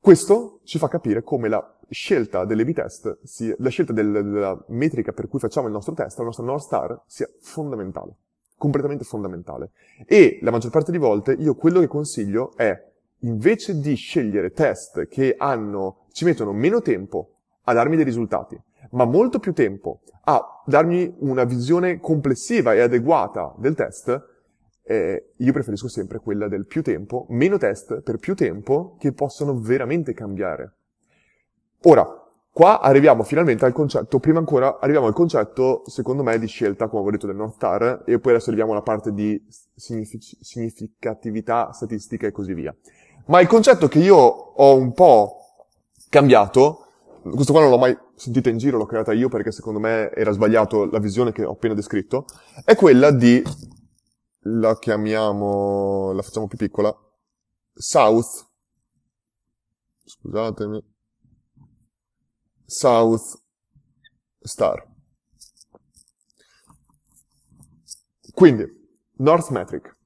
Questo ci fa capire come la scelta dell'A-B test, sia, la scelta del, della metrica per cui facciamo il nostro test, la nostra North Star, sia fondamentale. Completamente fondamentale. E la maggior parte di volte io quello che consiglio è, invece di scegliere test che hanno, ci mettono meno tempo a darmi dei risultati, ma molto più tempo a darmi una visione complessiva e adeguata del test, eh, io preferisco sempre quella del più tempo, meno test per più tempo che possono veramente cambiare. Ora, qua arriviamo finalmente al concetto, prima ancora arriviamo al concetto, secondo me, di scelta, come ho detto, del North Star, e poi adesso arriviamo alla parte di signific- significatività statistica e così via. Ma il concetto che io ho un po' cambiato, questo qua non l'ho mai sentito in giro, l'ho creata io perché secondo me era sbagliato la visione che ho appena descritto, è quella di la chiamiamo, la facciamo più piccola, South, scusatemi, South Star. Quindi, North Metric.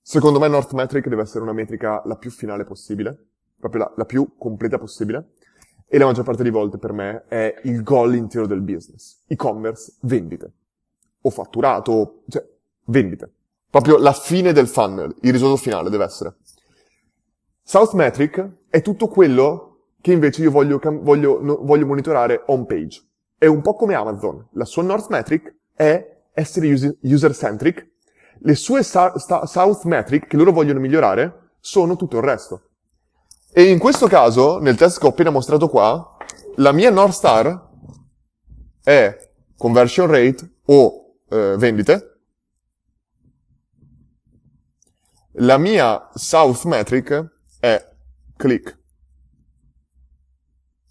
Secondo me North Metric deve essere una metrica la più finale possibile, proprio la, la più completa possibile, e la maggior parte di volte per me è il goal intero del business. E-commerce, vendite. O fatturato, cioè, vendite. Proprio la fine del funnel, il risultato finale deve essere. South Metric è tutto quello che invece io voglio, voglio, voglio monitorare on page. È un po' come Amazon. La sua North Metric è essere user-centric. Le sue South Metric che loro vogliono migliorare sono tutto il resto. E in questo caso, nel test che ho appena mostrato qua, la mia North Star è conversion rate o eh, vendite, La mia South Metric è click.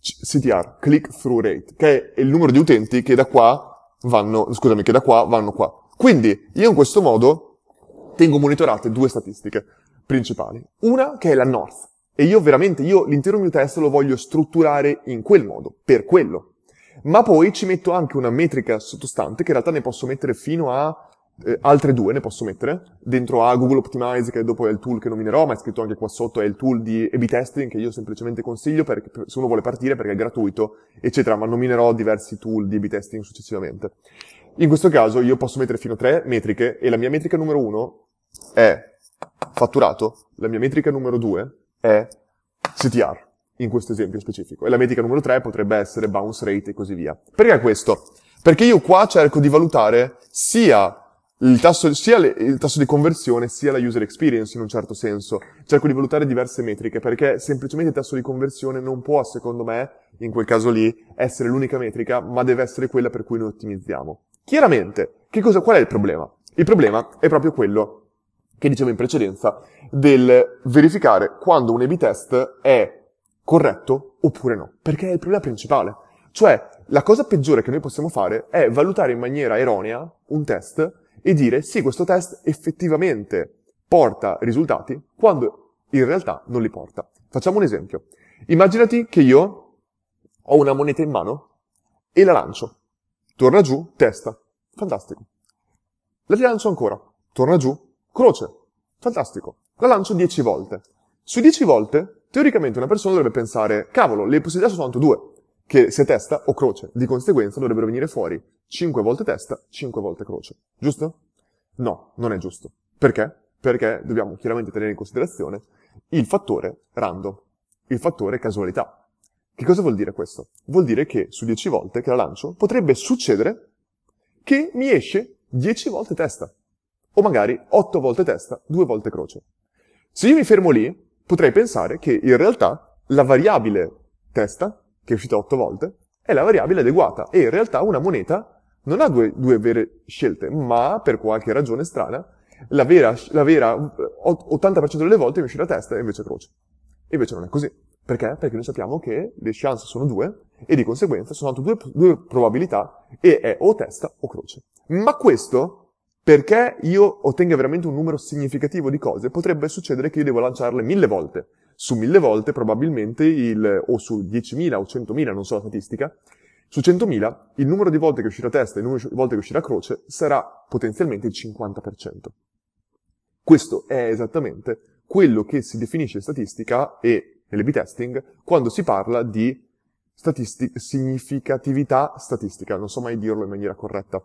CTR, click through rate, che è il numero di utenti che da qua vanno, scusami, che da qua vanno qua. Quindi, io in questo modo tengo monitorate due statistiche principali. Una che è la North. E io veramente, io l'intero mio test lo voglio strutturare in quel modo, per quello. Ma poi ci metto anche una metrica sottostante, che in realtà ne posso mettere fino a eh, altre due ne posso mettere dentro a Google Optimize che dopo è il tool che nominerò ma è scritto anche qua sotto è il tool di A-B testing che io semplicemente consiglio per, se uno vuole partire perché è gratuito eccetera ma nominerò diversi tool di A-B testing successivamente in questo caso io posso mettere fino a tre metriche e la mia metrica numero uno è fatturato la mia metrica numero due è CTR in questo esempio specifico e la metrica numero tre potrebbe essere bounce rate e così via perché questo? perché io qua cerco di valutare sia il tasso, sia le, il tasso di conversione sia la user experience in un certo senso. Cerco di valutare diverse metriche perché semplicemente il tasso di conversione non può, secondo me, in quel caso lì, essere l'unica metrica, ma deve essere quella per cui noi ottimizziamo. Chiaramente, che cosa, qual è il problema? Il problema è proprio quello che dicevo in precedenza del verificare quando un A-B test è corretto oppure no, perché è il problema principale. Cioè, la cosa peggiore che noi possiamo fare è valutare in maniera erronea un test e dire sì, questo test effettivamente porta risultati quando in realtà non li porta. Facciamo un esempio. Immaginati che io ho una moneta in mano e la lancio. Torna giù, testa. Fantastico. La rilancio ancora. Torna giù, croce. Fantastico. La lancio 10 volte. Su 10 volte, teoricamente una persona dovrebbe pensare, cavolo, le possibilità sono soltanto due che sia testa o croce. Di conseguenza dovrebbero venire fuori 5 volte testa, 5 volte croce. Giusto? No, non è giusto. Perché? Perché dobbiamo chiaramente tenere in considerazione il fattore random, il fattore casualità. Che cosa vuol dire questo? Vuol dire che su 10 volte che la lancio potrebbe succedere che mi esce 10 volte testa. O magari 8 volte testa, 2 volte croce. Se io mi fermo lì, potrei pensare che in realtà la variabile testa che è uscita 8 volte, è la variabile adeguata e in realtà una moneta non ha due, due vere scelte, ma per qualche ragione strana, la vera, la vera 80% delle volte mi uscirà testa e invece croce. E invece non è così. Perché? Perché noi sappiamo che le chance sono due e di conseguenza sono due, due probabilità e è o testa o croce. Ma questo, perché io ottenga veramente un numero significativo di cose, potrebbe succedere che io devo lanciarle mille volte su 1000 volte probabilmente il, o su 10.000 o 100.000, non so la statistica, su 100.000 il numero di volte che uscirà testa e il numero di volte che uscirà croce sarà potenzialmente il 50%. Questo è esattamente quello che si definisce statistica e nell'A-B testing quando si parla di statistic- significatività statistica. Non so mai dirlo in maniera corretta.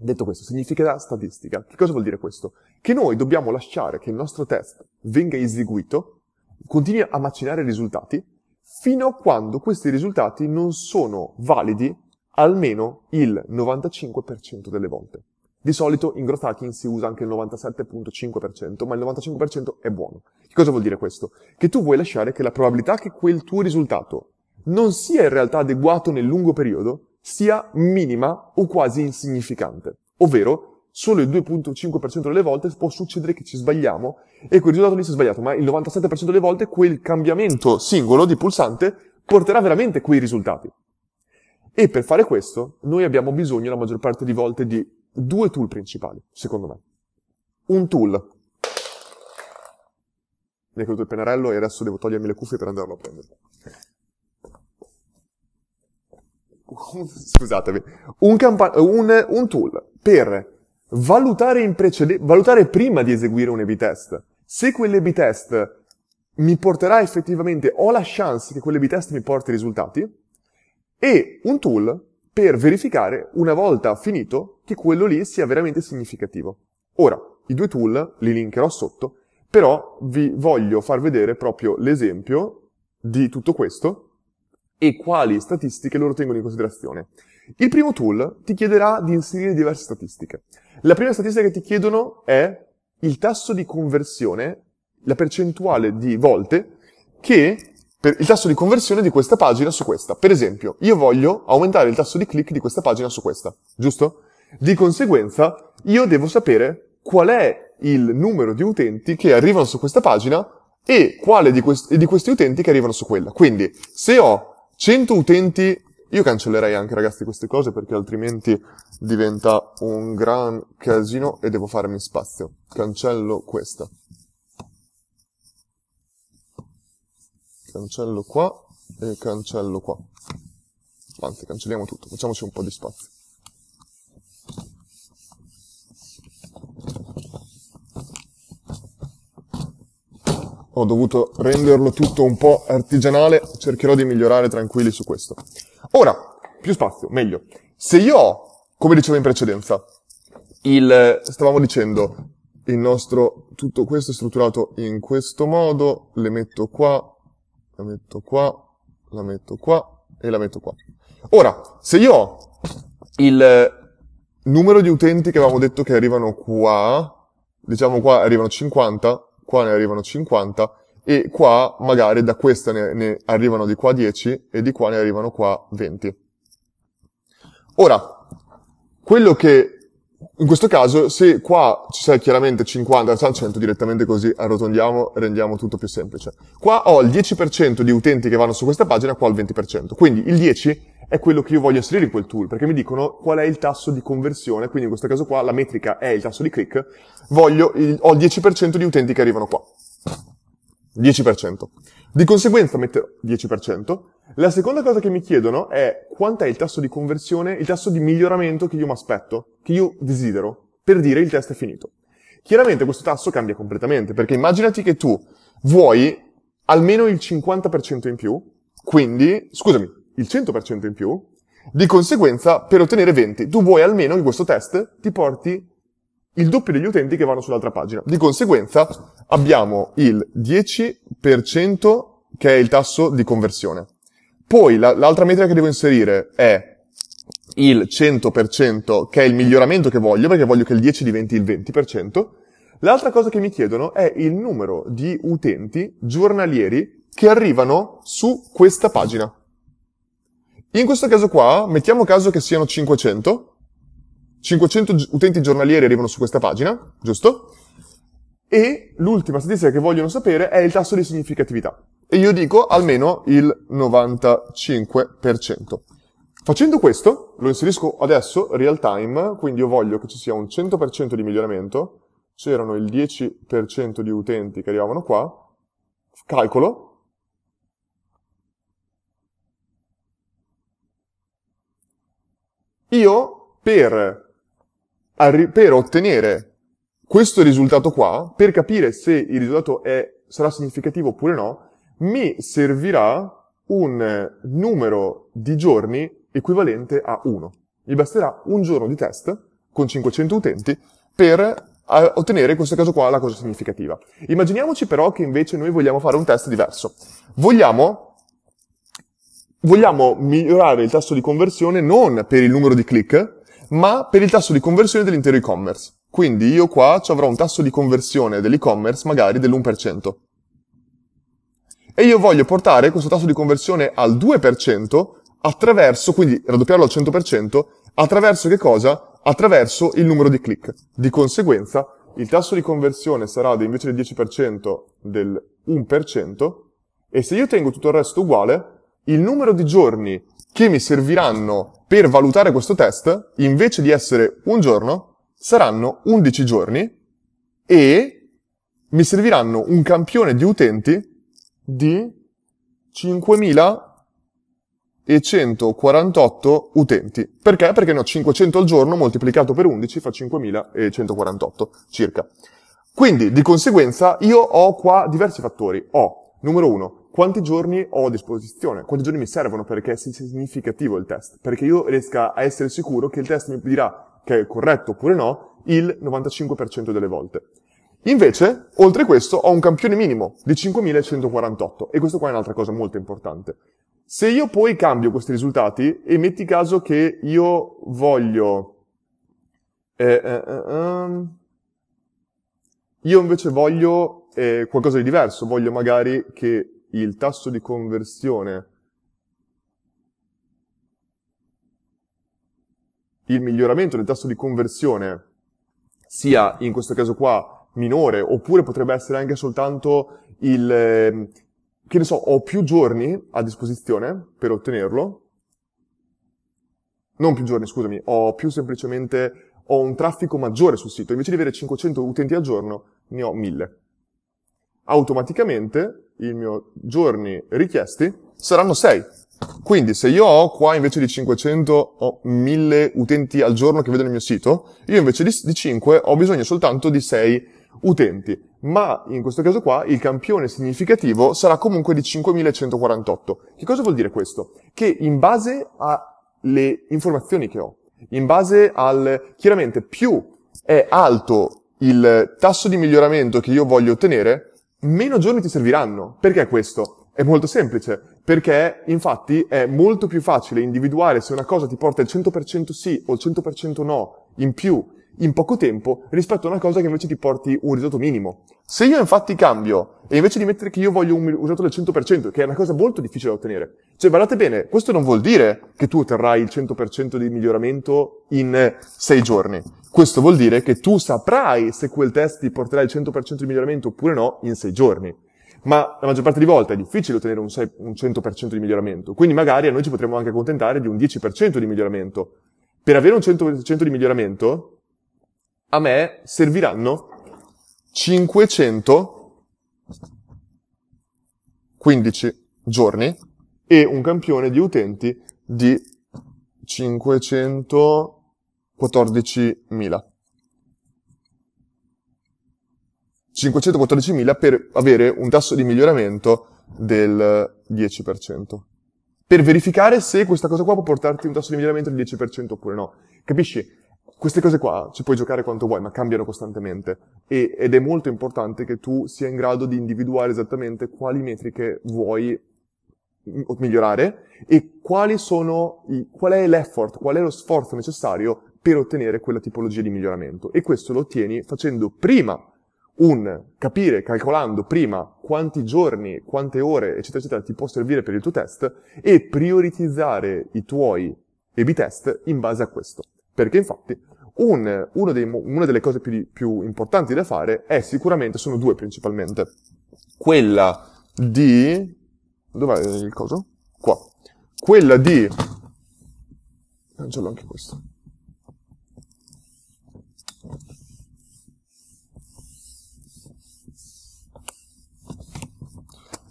Detto questo, significatività statistica. Che cosa vuol dire questo? Che noi dobbiamo lasciare che il nostro test venga eseguito, continui a macinare i risultati, fino a quando questi risultati non sono validi almeno il 95% delle volte. Di solito in growth hacking si usa anche il 97.5%, ma il 95% è buono. Che cosa vuol dire questo? Che tu vuoi lasciare che la probabilità che quel tuo risultato non sia in realtà adeguato nel lungo periodo sia minima o quasi insignificante. Ovvero, solo il 2.5% delle volte può succedere che ci sbagliamo e quel risultato lì sia sbagliato, ma il 97% delle volte quel cambiamento singolo di pulsante porterà veramente quei risultati. E per fare questo, noi abbiamo bisogno la maggior parte di volte di due tool principali, secondo me. Un tool. Mi è caduto il pennarello e adesso devo togliermi le cuffie per andarlo a prendere. Scusatemi. Un, campa- un, un tool per valutare, in precede- valutare prima di eseguire un A-B test. Se quell'A-B test mi porterà effettivamente, ho la chance che quell'A-B test mi porti risultati, e un tool per verificare, una volta finito, che quello lì sia veramente significativo. Ora, i due tool li linkerò sotto, però vi voglio far vedere proprio l'esempio di tutto questo e quali statistiche loro tengono in considerazione. Il primo tool ti chiederà di inserire diverse statistiche. La prima statistica che ti chiedono è il tasso di conversione, la percentuale di volte che per il tasso di conversione di questa pagina su questa. Per esempio, io voglio aumentare il tasso di click di questa pagina su questa, giusto? Di conseguenza, io devo sapere qual è il numero di utenti che arrivano su questa pagina e quale di, quest- di questi utenti che arrivano su quella. Quindi, se ho 100 utenti io cancellerei anche ragazzi queste cose perché altrimenti diventa un gran casino e devo farmi spazio. Cancello questa. Cancello qua e cancello qua. Anzi, cancelliamo tutto, facciamoci un po' di spazio. Ho dovuto renderlo tutto un po' artigianale, cercherò di migliorare tranquilli su questo. Ora, più spazio, meglio. Se io ho, come dicevo in precedenza, il, stavamo dicendo, il nostro, tutto questo è strutturato in questo modo, le metto qua, la metto qua, la metto qua e la metto qua. Ora, se io ho il numero di utenti che avevamo detto che arrivano qua, diciamo qua arrivano 50, qua ne arrivano 50, e qua magari da questa ne, ne arrivano di qua 10 e di qua ne arrivano qua 20. Ora, quello che in questo caso, se qua ci sei chiaramente 50, 100 direttamente così arrotondiamo rendiamo tutto più semplice. Qua ho il 10% di utenti che vanno su questa pagina, qua il 20%. Quindi il 10 è quello che io voglio inserire in quel tool, perché mi dicono qual è il tasso di conversione, quindi in questo caso qua la metrica è il tasso di click, voglio il, ho il 10% di utenti che arrivano qua. 10%. Di conseguenza metterò 10%. La seconda cosa che mi chiedono è quanto è il tasso di conversione, il tasso di miglioramento che io mi aspetto, che io desidero, per dire il test è finito. Chiaramente questo tasso cambia completamente, perché immaginati che tu vuoi almeno il 50% in più, quindi, scusami, il 100% in più, di conseguenza, per ottenere 20, tu vuoi almeno che questo test ti porti il doppio degli utenti che vanno sull'altra pagina. Di conseguenza abbiamo il 10% che è il tasso di conversione. Poi la, l'altra metrica che devo inserire è il 100% che è il miglioramento che voglio, perché voglio che il 10 diventi il 20%. L'altra cosa che mi chiedono è il numero di utenti giornalieri che arrivano su questa pagina. In questo caso qua, mettiamo caso che siano 500, 500 utenti giornalieri arrivano su questa pagina, giusto? E l'ultima statistica che vogliono sapere è il tasso di significatività. E io dico almeno il 95%. Facendo questo, lo inserisco adesso, real time, quindi io voglio che ci sia un 100% di miglioramento, c'erano il 10% di utenti che arrivavano qua, calcolo, io per, per ottenere questo risultato qua, per capire se il risultato è, sarà significativo oppure no, mi servirà un numero di giorni equivalente a 1. Mi basterà un giorno di test con 500 utenti per ottenere in questo caso qua la cosa significativa. Immaginiamoci però che invece noi vogliamo fare un test diverso. Vogliamo, vogliamo migliorare il tasso di conversione non per il numero di click, ma per il tasso di conversione dell'intero e-commerce. Quindi io qua ci avrò un tasso di conversione dell'e-commerce magari dell'1%. E io voglio portare questo tasso di conversione al 2% attraverso, quindi raddoppiarlo al 100%, attraverso che cosa? Attraverso il numero di click. Di conseguenza, il tasso di conversione sarà invece del 10% del 1%, e se io tengo tutto il resto uguale, il numero di giorni che mi serviranno per valutare questo test, invece di essere un giorno, saranno 11 giorni e mi serviranno un campione di utenti di 5.148 utenti. Perché? Perché ne ho 500 al giorno moltiplicato per 11 fa 5.148 circa. Quindi, di conseguenza, io ho qua diversi fattori. Ho, numero uno, quanti giorni ho a disposizione, quanti giorni mi servono perché sia significativo il test, perché io riesca a essere sicuro che il test mi dirà che è corretto oppure no, il 95% delle volte. Invece, oltre questo, ho un campione minimo di 5148 e questo qua è un'altra cosa molto importante. Se io poi cambio questi risultati e metti caso che io voglio... Eh, eh, eh, ehm, io invece voglio eh, qualcosa di diverso, voglio magari che il tasso di conversione il miglioramento del tasso di conversione sia in questo caso qua minore, oppure potrebbe essere anche soltanto il, che ne so, ho più giorni a disposizione per ottenerlo, non più giorni, scusami, ho più semplicemente, ho un traffico maggiore sul sito, invece di avere 500 utenti al giorno, ne ho 1000. Automaticamente i miei giorni richiesti saranno 6, quindi se io ho qua invece di 500 ho 1000 utenti al giorno che vedono il mio sito, io invece di, di 5 ho bisogno soltanto di 6 utenti. Ma in questo caso qua il campione significativo sarà comunque di 5148. Che cosa vuol dire questo? Che in base alle informazioni che ho, in base al, chiaramente più è alto il tasso di miglioramento che io voglio ottenere, meno giorni ti serviranno. Perché questo? È molto semplice. Perché infatti è molto più facile individuare se una cosa ti porta il 100% sì o il 100% no in più in poco tempo rispetto a una cosa che invece ti porti un risultato minimo. Se io infatti cambio e invece di mettere che io voglio un risultato del 100%, che è una cosa molto difficile da ottenere, cioè guardate bene, questo non vuol dire che tu otterrai il 100% di miglioramento in 6 giorni. Questo vuol dire che tu saprai se quel test ti porterà il 100% di miglioramento oppure no in 6 giorni ma la maggior parte delle volte è difficile ottenere un, 6, un 100% di miglioramento, quindi magari a noi ci potremmo anche accontentare di un 10% di miglioramento. Per avere un 100% di miglioramento, a me serviranno 515 giorni e un campione di utenti di 514.000. 514.000 per avere un tasso di miglioramento del 10%. Per verificare se questa cosa qua può portarti un tasso di miglioramento del 10% oppure no. Capisci? Queste cose qua ci puoi giocare quanto vuoi, ma cambiano costantemente. E, ed è molto importante che tu sia in grado di individuare esattamente quali metriche vuoi migliorare e quali sono i, qual è l'effort, qual è lo sforzo necessario per ottenere quella tipologia di miglioramento. E questo lo ottieni facendo prima un capire, calcolando prima quanti giorni, quante ore, eccetera, eccetera, ti può servire per il tuo test e prioritizzare i tuoi A-B test in base a questo. Perché infatti un, dei, una delle cose più, più importanti da fare è sicuramente, sono due principalmente. Quella di... Dov'è il coso? Qua. Quella di... Cancello anche questo.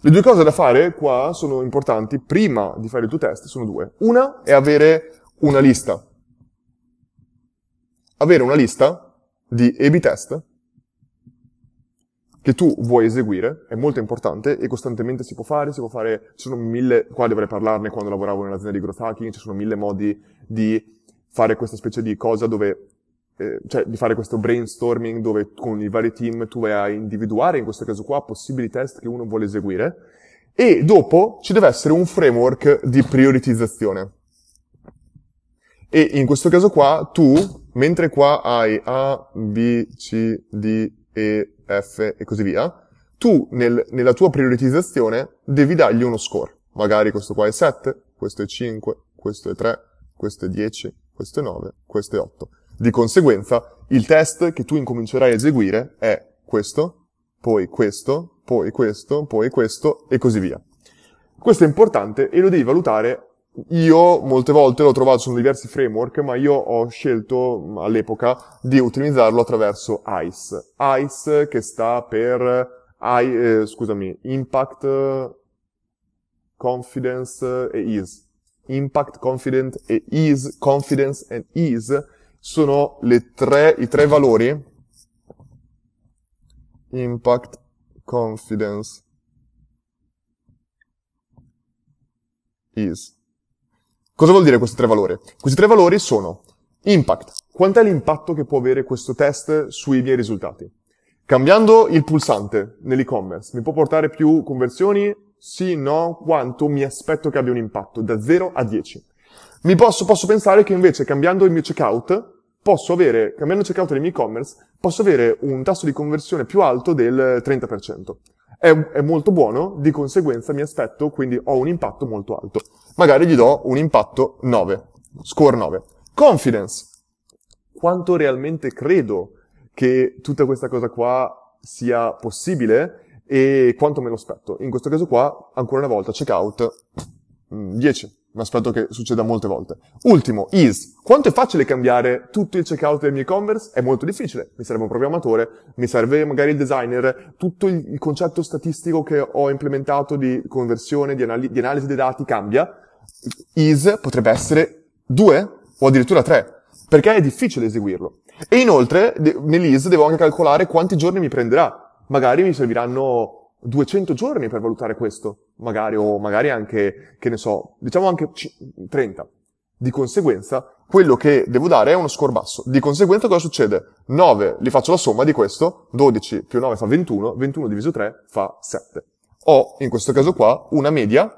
Le due cose da fare qua sono importanti prima di fare il tuo test, sono due. Una è avere una lista. Avere una lista di A-B test che tu vuoi eseguire, è molto importante e costantemente si può fare, si può fare, ci sono mille, qua dovrei parlarne quando lavoravo nell'azienda di growth hacking, ci sono mille modi di fare questa specie di cosa dove, eh, cioè di fare questo brainstorming dove con i vari team tu vai a individuare, in questo caso qua, possibili test che uno vuole eseguire e dopo ci deve essere un framework di prioritizzazione. E in questo caso qua tu, mentre qua hai A, B, C, D, E, F e così via, tu nel, nella tua prioritizzazione devi dargli uno score. Magari questo qua è 7, questo è 5, questo è 3, questo è 10, questo è 9, questo è 8. Di conseguenza, il test che tu incomincerai a eseguire è questo, poi questo, poi questo, poi questo e così via. Questo è importante e lo devi valutare io molte volte l'ho trovato su diversi framework, ma io ho scelto all'epoca di utilizzarlo attraverso ICE. ICE che sta per, I, eh, scusami, Impact, Confidence e Ease. Impact, Confident e Ease, Confidence and Ease sono le tre, i tre valori. Impact, Confidence, Ease Cosa vuol dire questi tre valori? Questi tre valori sono impact. Quant'è l'impatto che può avere questo test sui miei risultati? Cambiando il pulsante nell'e-commerce, mi può portare più conversioni? Sì, no, quanto mi aspetto che abbia un impatto? Da 0 a 10. Mi posso, posso pensare che invece cambiando il mio checkout, posso avere, cambiando il checkout del mio e-commerce, posso avere un tasso di conversione più alto del 30% è, è, molto buono, di conseguenza mi aspetto, quindi ho un impatto molto alto. Magari gli do un impatto 9, score 9. Confidence. Quanto realmente credo che tutta questa cosa qua sia possibile e quanto me lo aspetto. In questo caso qua, ancora una volta, checkout 10. Mi aspetto che succeda molte volte. Ultimo, is. Quanto è facile cambiare tutto il checkout del mio e-commerce? È molto difficile. Mi serve un programmatore, mi serve magari il designer, tutto il, concetto statistico che ho implementato di conversione, di, anali- di analisi dei dati cambia. Is potrebbe essere due o addirittura tre, perché è difficile eseguirlo. E inoltre, nell'is devo anche calcolare quanti giorni mi prenderà. Magari mi serviranno 200 giorni per valutare questo, magari, o magari anche, che ne so, diciamo anche 30. Di conseguenza, quello che devo dare è uno score basso. Di conseguenza cosa succede? 9, li faccio la somma di questo, 12 più 9 fa 21, 21 diviso 3 fa 7. Ho, in questo caso qua, una media,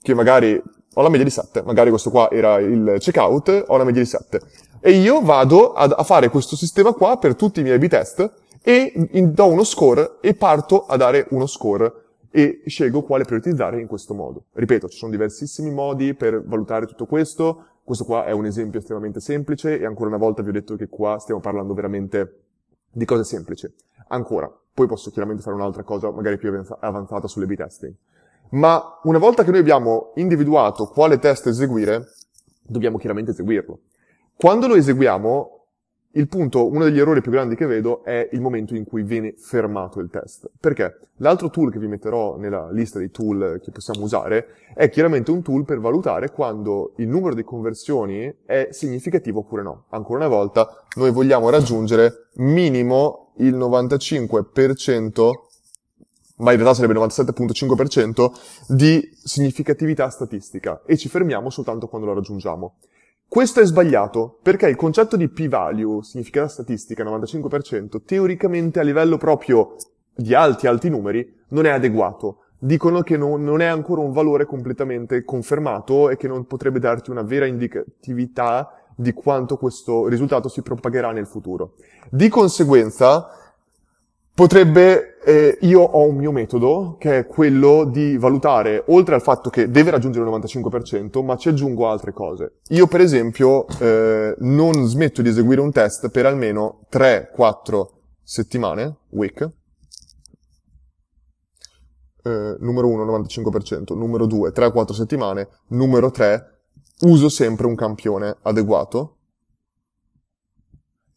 che magari ho la media di 7, magari questo qua era il checkout, ho la media di 7. E io vado a, a fare questo sistema qua per tutti i miei B-test, e do uno score e parto a dare uno score e scelgo quale prioritizzare in questo modo. Ripeto, ci sono diversissimi modi per valutare tutto questo, questo qua è un esempio estremamente semplice e ancora una volta vi ho detto che qua stiamo parlando veramente di cose semplici. Ancora, poi posso chiaramente fare un'altra cosa magari più avanzata sulle B-testing. Ma una volta che noi abbiamo individuato quale test eseguire, dobbiamo chiaramente eseguirlo. Quando lo eseguiamo, il punto, uno degli errori più grandi che vedo è il momento in cui viene fermato il test. Perché? L'altro tool che vi metterò nella lista dei tool che possiamo usare è chiaramente un tool per valutare quando il numero di conversioni è significativo oppure no. Ancora una volta, noi vogliamo raggiungere minimo il 95%, ma in realtà sarebbe il 97.5% di significatività statistica e ci fermiamo soltanto quando lo raggiungiamo. Questo è sbagliato, perché il concetto di p-value, significato statistica 95%, teoricamente a livello proprio di alti alti numeri, non è adeguato. Dicono che non, non è ancora un valore completamente confermato e che non potrebbe darti una vera indicatività di quanto questo risultato si propagherà nel futuro. Di conseguenza, potrebbe, eh, io ho un mio metodo che è quello di valutare, oltre al fatto che deve raggiungere il 95%, ma ci aggiungo altre cose. Io per esempio eh, non smetto di eseguire un test per almeno 3-4 settimane, week, eh, numero 1 95%, numero 2 3-4 settimane, numero 3 uso sempre un campione adeguato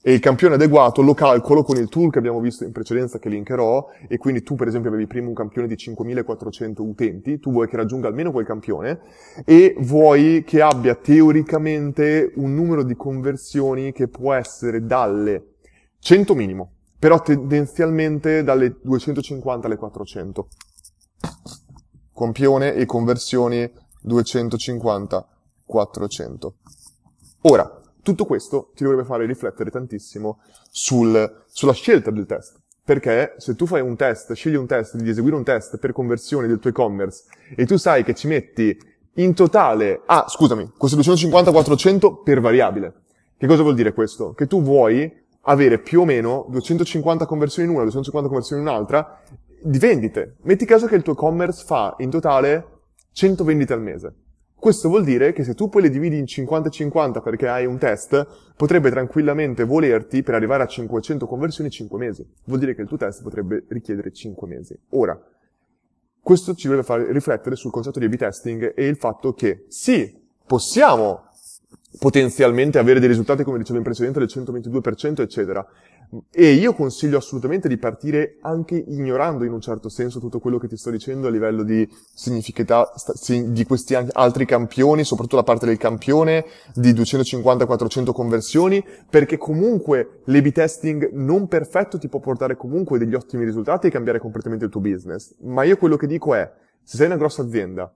e il campione adeguato lo calcolo con il tool che abbiamo visto in precedenza che linkerò e quindi tu per esempio avevi prima un campione di 5400 utenti, tu vuoi che raggiunga almeno quel campione e vuoi che abbia teoricamente un numero di conversioni che può essere dalle 100 minimo, però tendenzialmente dalle 250 alle 400. Campione e conversioni 250 400. Ora, tutto questo ti dovrebbe fare riflettere tantissimo sul, sulla scelta del test. Perché se tu fai un test, scegli un test, di eseguire un test per conversione del tuo e-commerce e tu sai che ci metti in totale, ah scusami, questo 250-400 per variabile. Che cosa vuol dire questo? Che tu vuoi avere più o meno 250 conversioni in una, 250 conversioni in un'altra di vendite. Metti caso che il tuo e-commerce fa in totale 100 vendite al mese. Questo vuol dire che se tu poi le dividi in 50-50 perché hai un test, potrebbe tranquillamente volerti per arrivare a 500 conversioni 5 mesi. Vuol dire che il tuo test potrebbe richiedere 5 mesi. Ora, questo ci dovrebbe fare riflettere sul concetto di A-B testing e il fatto che sì, possiamo potenzialmente avere dei risultati, come dicevo in precedenza, del 122%, eccetera, e io consiglio assolutamente di partire anche ignorando in un certo senso tutto quello che ti sto dicendo a livello di significità di questi altri campioni, soprattutto la parte del campione di 250-400 conversioni, perché comunque l'A-B testing non perfetto ti può portare comunque degli ottimi risultati e cambiare completamente il tuo business. Ma io quello che dico è, se sei una grossa azienda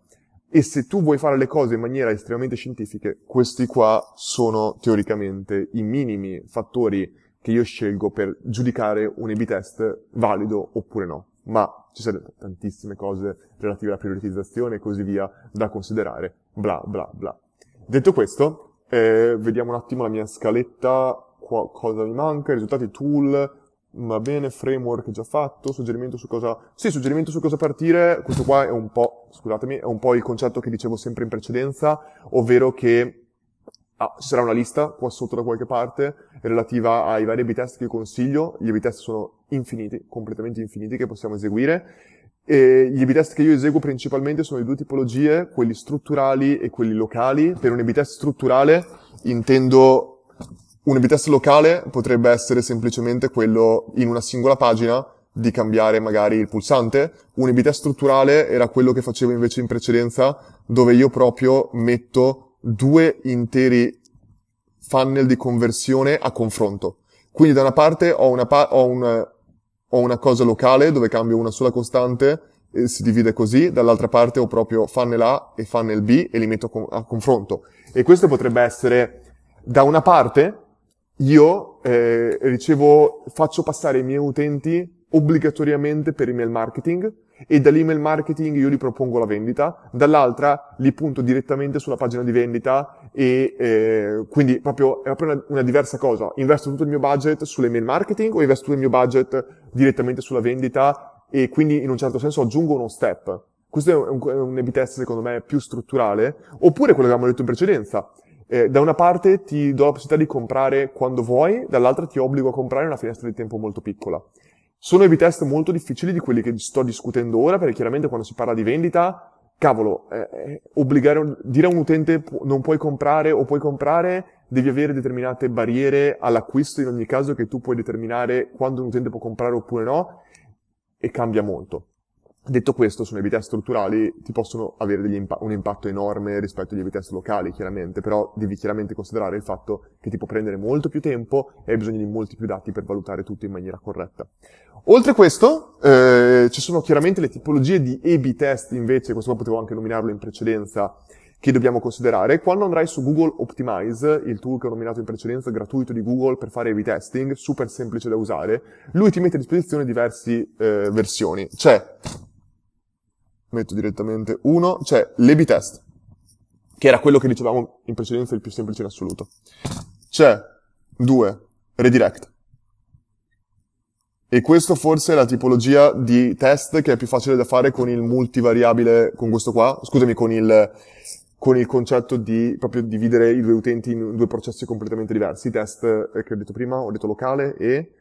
e se tu vuoi fare le cose in maniera estremamente scientifica, questi qua sono teoricamente i minimi fattori che io scelgo per giudicare un A-B test valido oppure no. Ma ci sono tantissime cose relative alla prioritizzazione e così via da considerare, bla bla bla. Detto questo, eh, vediamo un attimo la mia scaletta, qua, cosa mi manca, risultati tool, va bene, framework già fatto, suggerimento su cosa... Sì, suggerimento su cosa partire, questo qua è un po', scusatemi, è un po' il concetto che dicevo sempre in precedenza, ovvero che Ah, ci sarà una lista qua sotto da qualche parte relativa ai vari A-B-test che io consiglio. Gli A-B-test sono infiniti, completamente infiniti, che possiamo eseguire. E gli A-B-test che io eseguo principalmente sono di due tipologie, quelli strutturali e quelli locali. Per un A-B-test strutturale intendo un A-B-test locale potrebbe essere semplicemente quello in una singola pagina di cambiare magari il pulsante. Un A-B-test strutturale era quello che facevo invece in precedenza, dove io proprio metto due interi funnel di conversione a confronto. Quindi da una parte ho una, pa- ho una, ho una cosa locale dove cambio una sola costante e si divide così, dall'altra parte ho proprio funnel A e funnel B e li metto a confronto. E questo potrebbe essere, da una parte, io eh, ricevo, faccio passare i miei utenti obbligatoriamente per email marketing, e dall'email marketing io gli propongo la vendita, dall'altra li punto direttamente sulla pagina di vendita e eh, quindi proprio è proprio una, una, diversa cosa. Investo tutto il mio budget sull'email marketing o investo tutto il mio budget direttamente sulla vendita e quindi in un certo senso aggiungo uno step. Questo è un, un test secondo me più strutturale, oppure quello che avevamo detto in precedenza. Eh, da una parte ti do la possibilità di comprare quando vuoi, dall'altra ti obbligo a comprare una finestra di tempo molto piccola. Sono A-B test molto difficili di quelli che sto discutendo ora, perché chiaramente quando si parla di vendita, cavolo, eh, eh obbligare, dire a un utente non puoi comprare o puoi comprare, devi avere determinate barriere all'acquisto in ogni caso che tu puoi determinare quando un utente può comprare oppure no, e cambia molto. Detto questo, sulle test strutturali ti possono avere impa- un impatto enorme rispetto agli A-B test locali, chiaramente, però devi chiaramente considerare il fatto che ti può prendere molto più tempo e hai bisogno di molti più dati per valutare tutto in maniera corretta. Oltre questo, eh, ci sono chiaramente le tipologie di A-B test invece, questo qua potevo anche nominarlo in precedenza, che dobbiamo considerare. Quando andrai su Google Optimize, il tool che ho nominato in precedenza, gratuito di Google per fare A-B testing, super semplice da usare, lui ti mette a disposizione diverse eh, versioni. C'è metto direttamente uno, c'è l'A-B test, che era quello che dicevamo in precedenza il più semplice in assoluto. C'è due, redirect. E questo forse è la tipologia di test che è più facile da fare con il multivariabile, con questo qua, scusami, con il, con il concetto di proprio dividere i due utenti in due processi completamente diversi. Test eh, che ho detto prima, ho detto locale e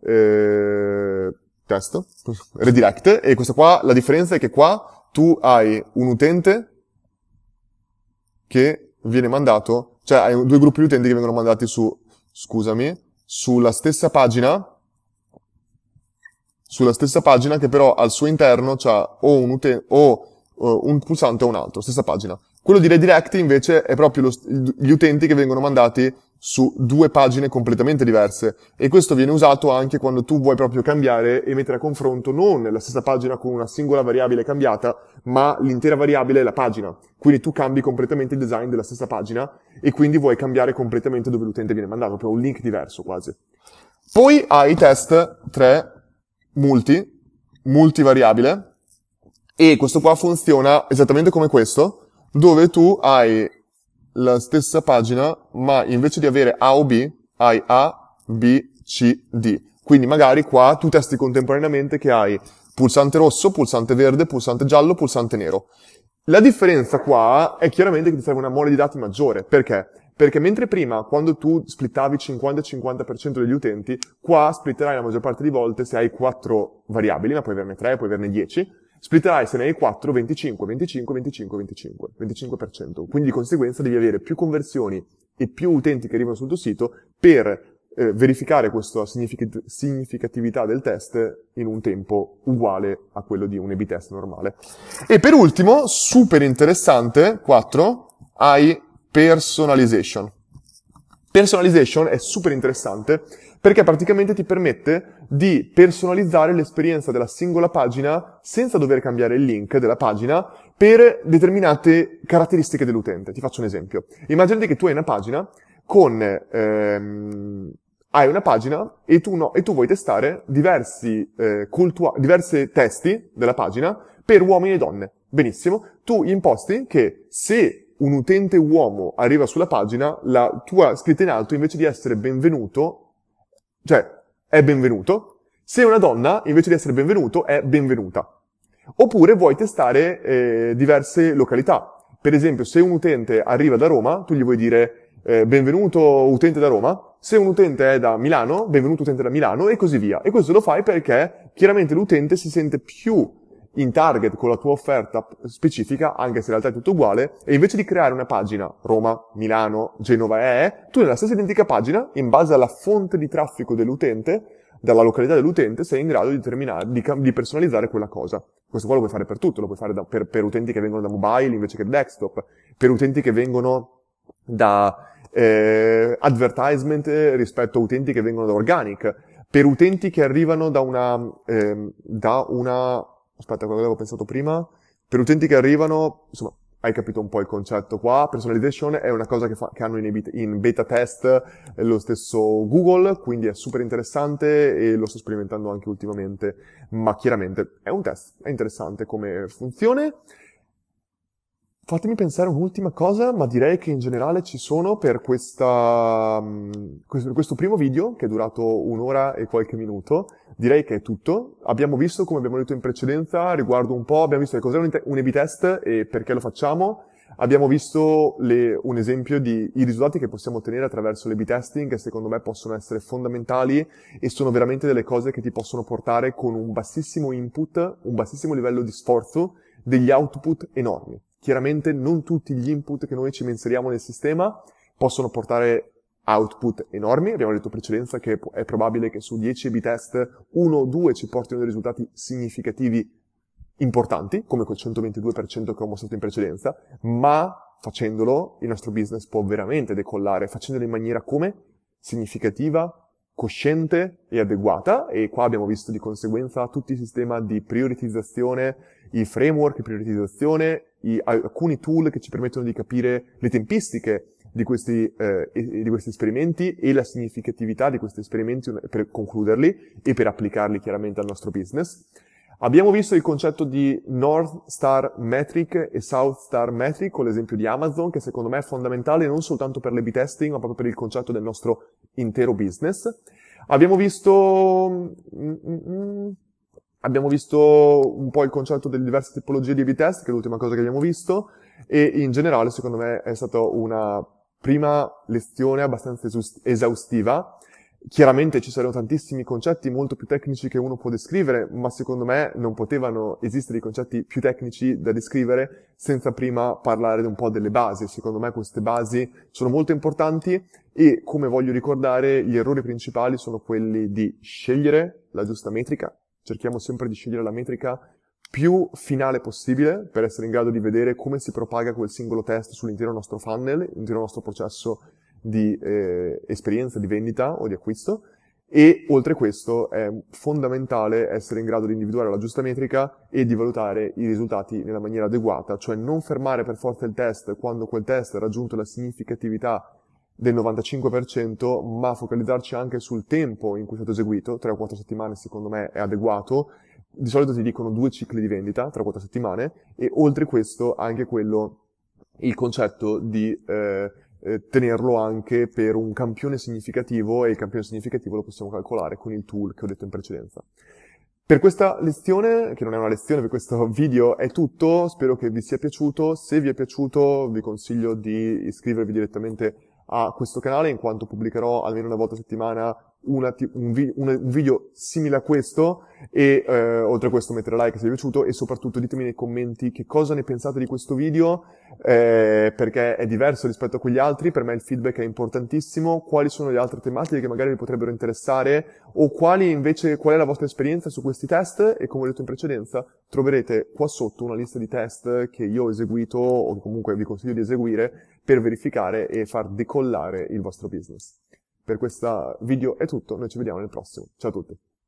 eh, test, redirect. E questo qua, la differenza è che qua tu hai un utente che viene mandato, cioè hai due gruppi di utenti che vengono mandati su, scusami, sulla stessa pagina, sulla stessa pagina che però al suo interno c'ha o un, uten- o, uh, un pulsante o un altro, stessa pagina. Quello di redirect invece è proprio lo, gli utenti che vengono mandati su due pagine completamente diverse e questo viene usato anche quando tu vuoi proprio cambiare e mettere a confronto non la stessa pagina con una singola variabile cambiata, ma l'intera variabile è la pagina. Quindi tu cambi completamente il design della stessa pagina e quindi vuoi cambiare completamente dove l'utente viene mandato, proprio un link diverso quasi. Poi hai test 3 multi, multivariabile, e questo qua funziona esattamente come questo, dove tu hai la stessa pagina, ma invece di avere A o B, hai A, B, C, D. Quindi magari qua tu testi contemporaneamente che hai pulsante rosso, pulsante verde, pulsante giallo, pulsante nero. La differenza qua è chiaramente che ti serve una mole di dati maggiore. Perché? Perché mentre prima, quando tu splittavi 50-50% degli utenti, qua splitterai la maggior parte di volte se hai 4 variabili, ma puoi averne 3, puoi averne 10, splitterai se ne hai 4, 25, 25, 25, 25, 25%. Quindi di conseguenza devi avere più conversioni e più utenti che arrivano sul tuo sito per eh, verificare questa signific- significatività del test in un tempo uguale a quello di un A-B test normale. E per ultimo, super interessante, 4, hai personalization. Personalization è super interessante perché praticamente ti permette di personalizzare l'esperienza della singola pagina senza dover cambiare il link della pagina per determinate caratteristiche dell'utente. Ti faccio un esempio. Immaginati che tu hai una pagina con ehm, hai una pagina e tu, no, e tu vuoi testare diversi, eh, cultua- diversi testi della pagina per uomini e donne. Benissimo. Tu imposti che se un utente uomo arriva sulla pagina, la tua scritta in alto invece di essere benvenuto cioè, è benvenuto. Se una donna, invece di essere benvenuto, è benvenuta. Oppure vuoi testare eh, diverse località. Per esempio, se un utente arriva da Roma, tu gli vuoi dire eh, benvenuto utente da Roma. Se un utente è da Milano, benvenuto utente da Milano e così via. E questo lo fai perché chiaramente l'utente si sente più in target con la tua offerta specifica, anche se in realtà è tutto uguale, e invece di creare una pagina Roma, Milano, Genova è, tu nella stessa identica pagina, in base alla fonte di traffico dell'utente, dalla località dell'utente, sei in grado di, di, di personalizzare quella cosa. Questo qua lo puoi fare per tutto, lo puoi fare da, per, per, utenti che vengono da mobile invece che desktop, per utenti che vengono da eh, advertisement rispetto a utenti che vengono da organic, per utenti che arrivano da una, eh, da una aspetta, quello che avevo pensato prima, per utenti che arrivano, insomma, hai capito un po' il concetto qua, personalization è una cosa che, fa, che hanno in beta, in beta, test eh, lo stesso Google, quindi è super interessante e lo sto sperimentando anche ultimamente, ma chiaramente è un test, è interessante come funzione. Fatemi pensare un'ultima cosa, ma direi che in generale ci sono per questa, mm, questo, primo video, che è durato un'ora e qualche minuto, direi che è tutto. Abbiamo visto, come abbiamo detto in precedenza, riguardo un po', abbiamo visto che cos'è un, A-B test e perché lo facciamo. Abbiamo visto le, un esempio di i risultati che possiamo ottenere attraverso l'A-B testing, che secondo me possono essere fondamentali e sono veramente delle cose che ti possono portare con un bassissimo input, un bassissimo livello di sforzo, degli output enormi. Chiaramente non tutti gli input che noi ci inseriamo nel sistema possono portare output enormi. Abbiamo detto in precedenza che è probabile che su 10 A-B test uno o due ci portino dei risultati significativi importanti, come quel 122% che ho mostrato in precedenza, ma facendolo il nostro business può veramente decollare, facendolo in maniera come? Significativa, cosciente e adeguata e qua abbiamo visto di conseguenza tutti i sistemi di prioritizzazione, i framework di prioritizzazione, i, alcuni tool che ci permettono di capire le tempistiche di questi, eh, di questi esperimenti e la significatività di questi esperimenti per concluderli e per applicarli chiaramente al nostro business. Abbiamo visto il concetto di North Star Metric e South Star Metric con l'esempio di Amazon, che secondo me è fondamentale non soltanto per l'A-B testing, ma proprio per il concetto del nostro intero business. Abbiamo visto, mm, mm, mm, abbiamo visto un po' il concetto delle diverse tipologie di A-B test, che è l'ultima cosa che abbiamo visto, e in generale secondo me è stata una prima lezione abbastanza esaustiva Chiaramente ci saranno tantissimi concetti molto più tecnici che uno può descrivere, ma secondo me non potevano esistere i concetti più tecnici da descrivere senza prima parlare un po' delle basi. Secondo me queste basi sono molto importanti e, come voglio ricordare, gli errori principali sono quelli di scegliere la giusta metrica. Cerchiamo sempre di scegliere la metrica più finale possibile per essere in grado di vedere come si propaga quel singolo test sull'intero nostro funnel, l'intero nostro processo di eh, esperienza di vendita o di acquisto. E oltre questo è fondamentale essere in grado di individuare la giusta metrica e di valutare i risultati nella maniera adeguata, cioè non fermare per forza il test quando quel test ha raggiunto la significatività del 95%, ma focalizzarci anche sul tempo in cui è stato eseguito, 3 o 4 settimane secondo me è adeguato, di solito ti dicono due cicli di vendita, 3 o 4 settimane, e oltre questo anche quello, il concetto di eh, eh, tenerlo anche per un campione significativo e il campione significativo lo possiamo calcolare con il tool che ho detto in precedenza. Per questa lezione, che non è una lezione, per questo video è tutto, spero che vi sia piaciuto, se vi è piaciuto vi consiglio di iscrivervi direttamente a questo canale in quanto pubblicherò almeno una volta a settimana una, un, vi, un, video simile a questo e eh, oltre a questo mettere like se vi è piaciuto e soprattutto ditemi nei commenti che cosa ne pensate di questo video eh, perché è diverso rispetto a quegli altri, per me il feedback è importantissimo, quali sono le altre tematiche che magari vi potrebbero interessare o quali invece, qual è la vostra esperienza su questi test e come ho detto in precedenza troverete qua sotto una lista di test che io ho eseguito o comunque vi consiglio di eseguire per verificare e far decollare il vostro business. Per questo video è tutto, noi ci vediamo nel prossimo. Ciao a tutti!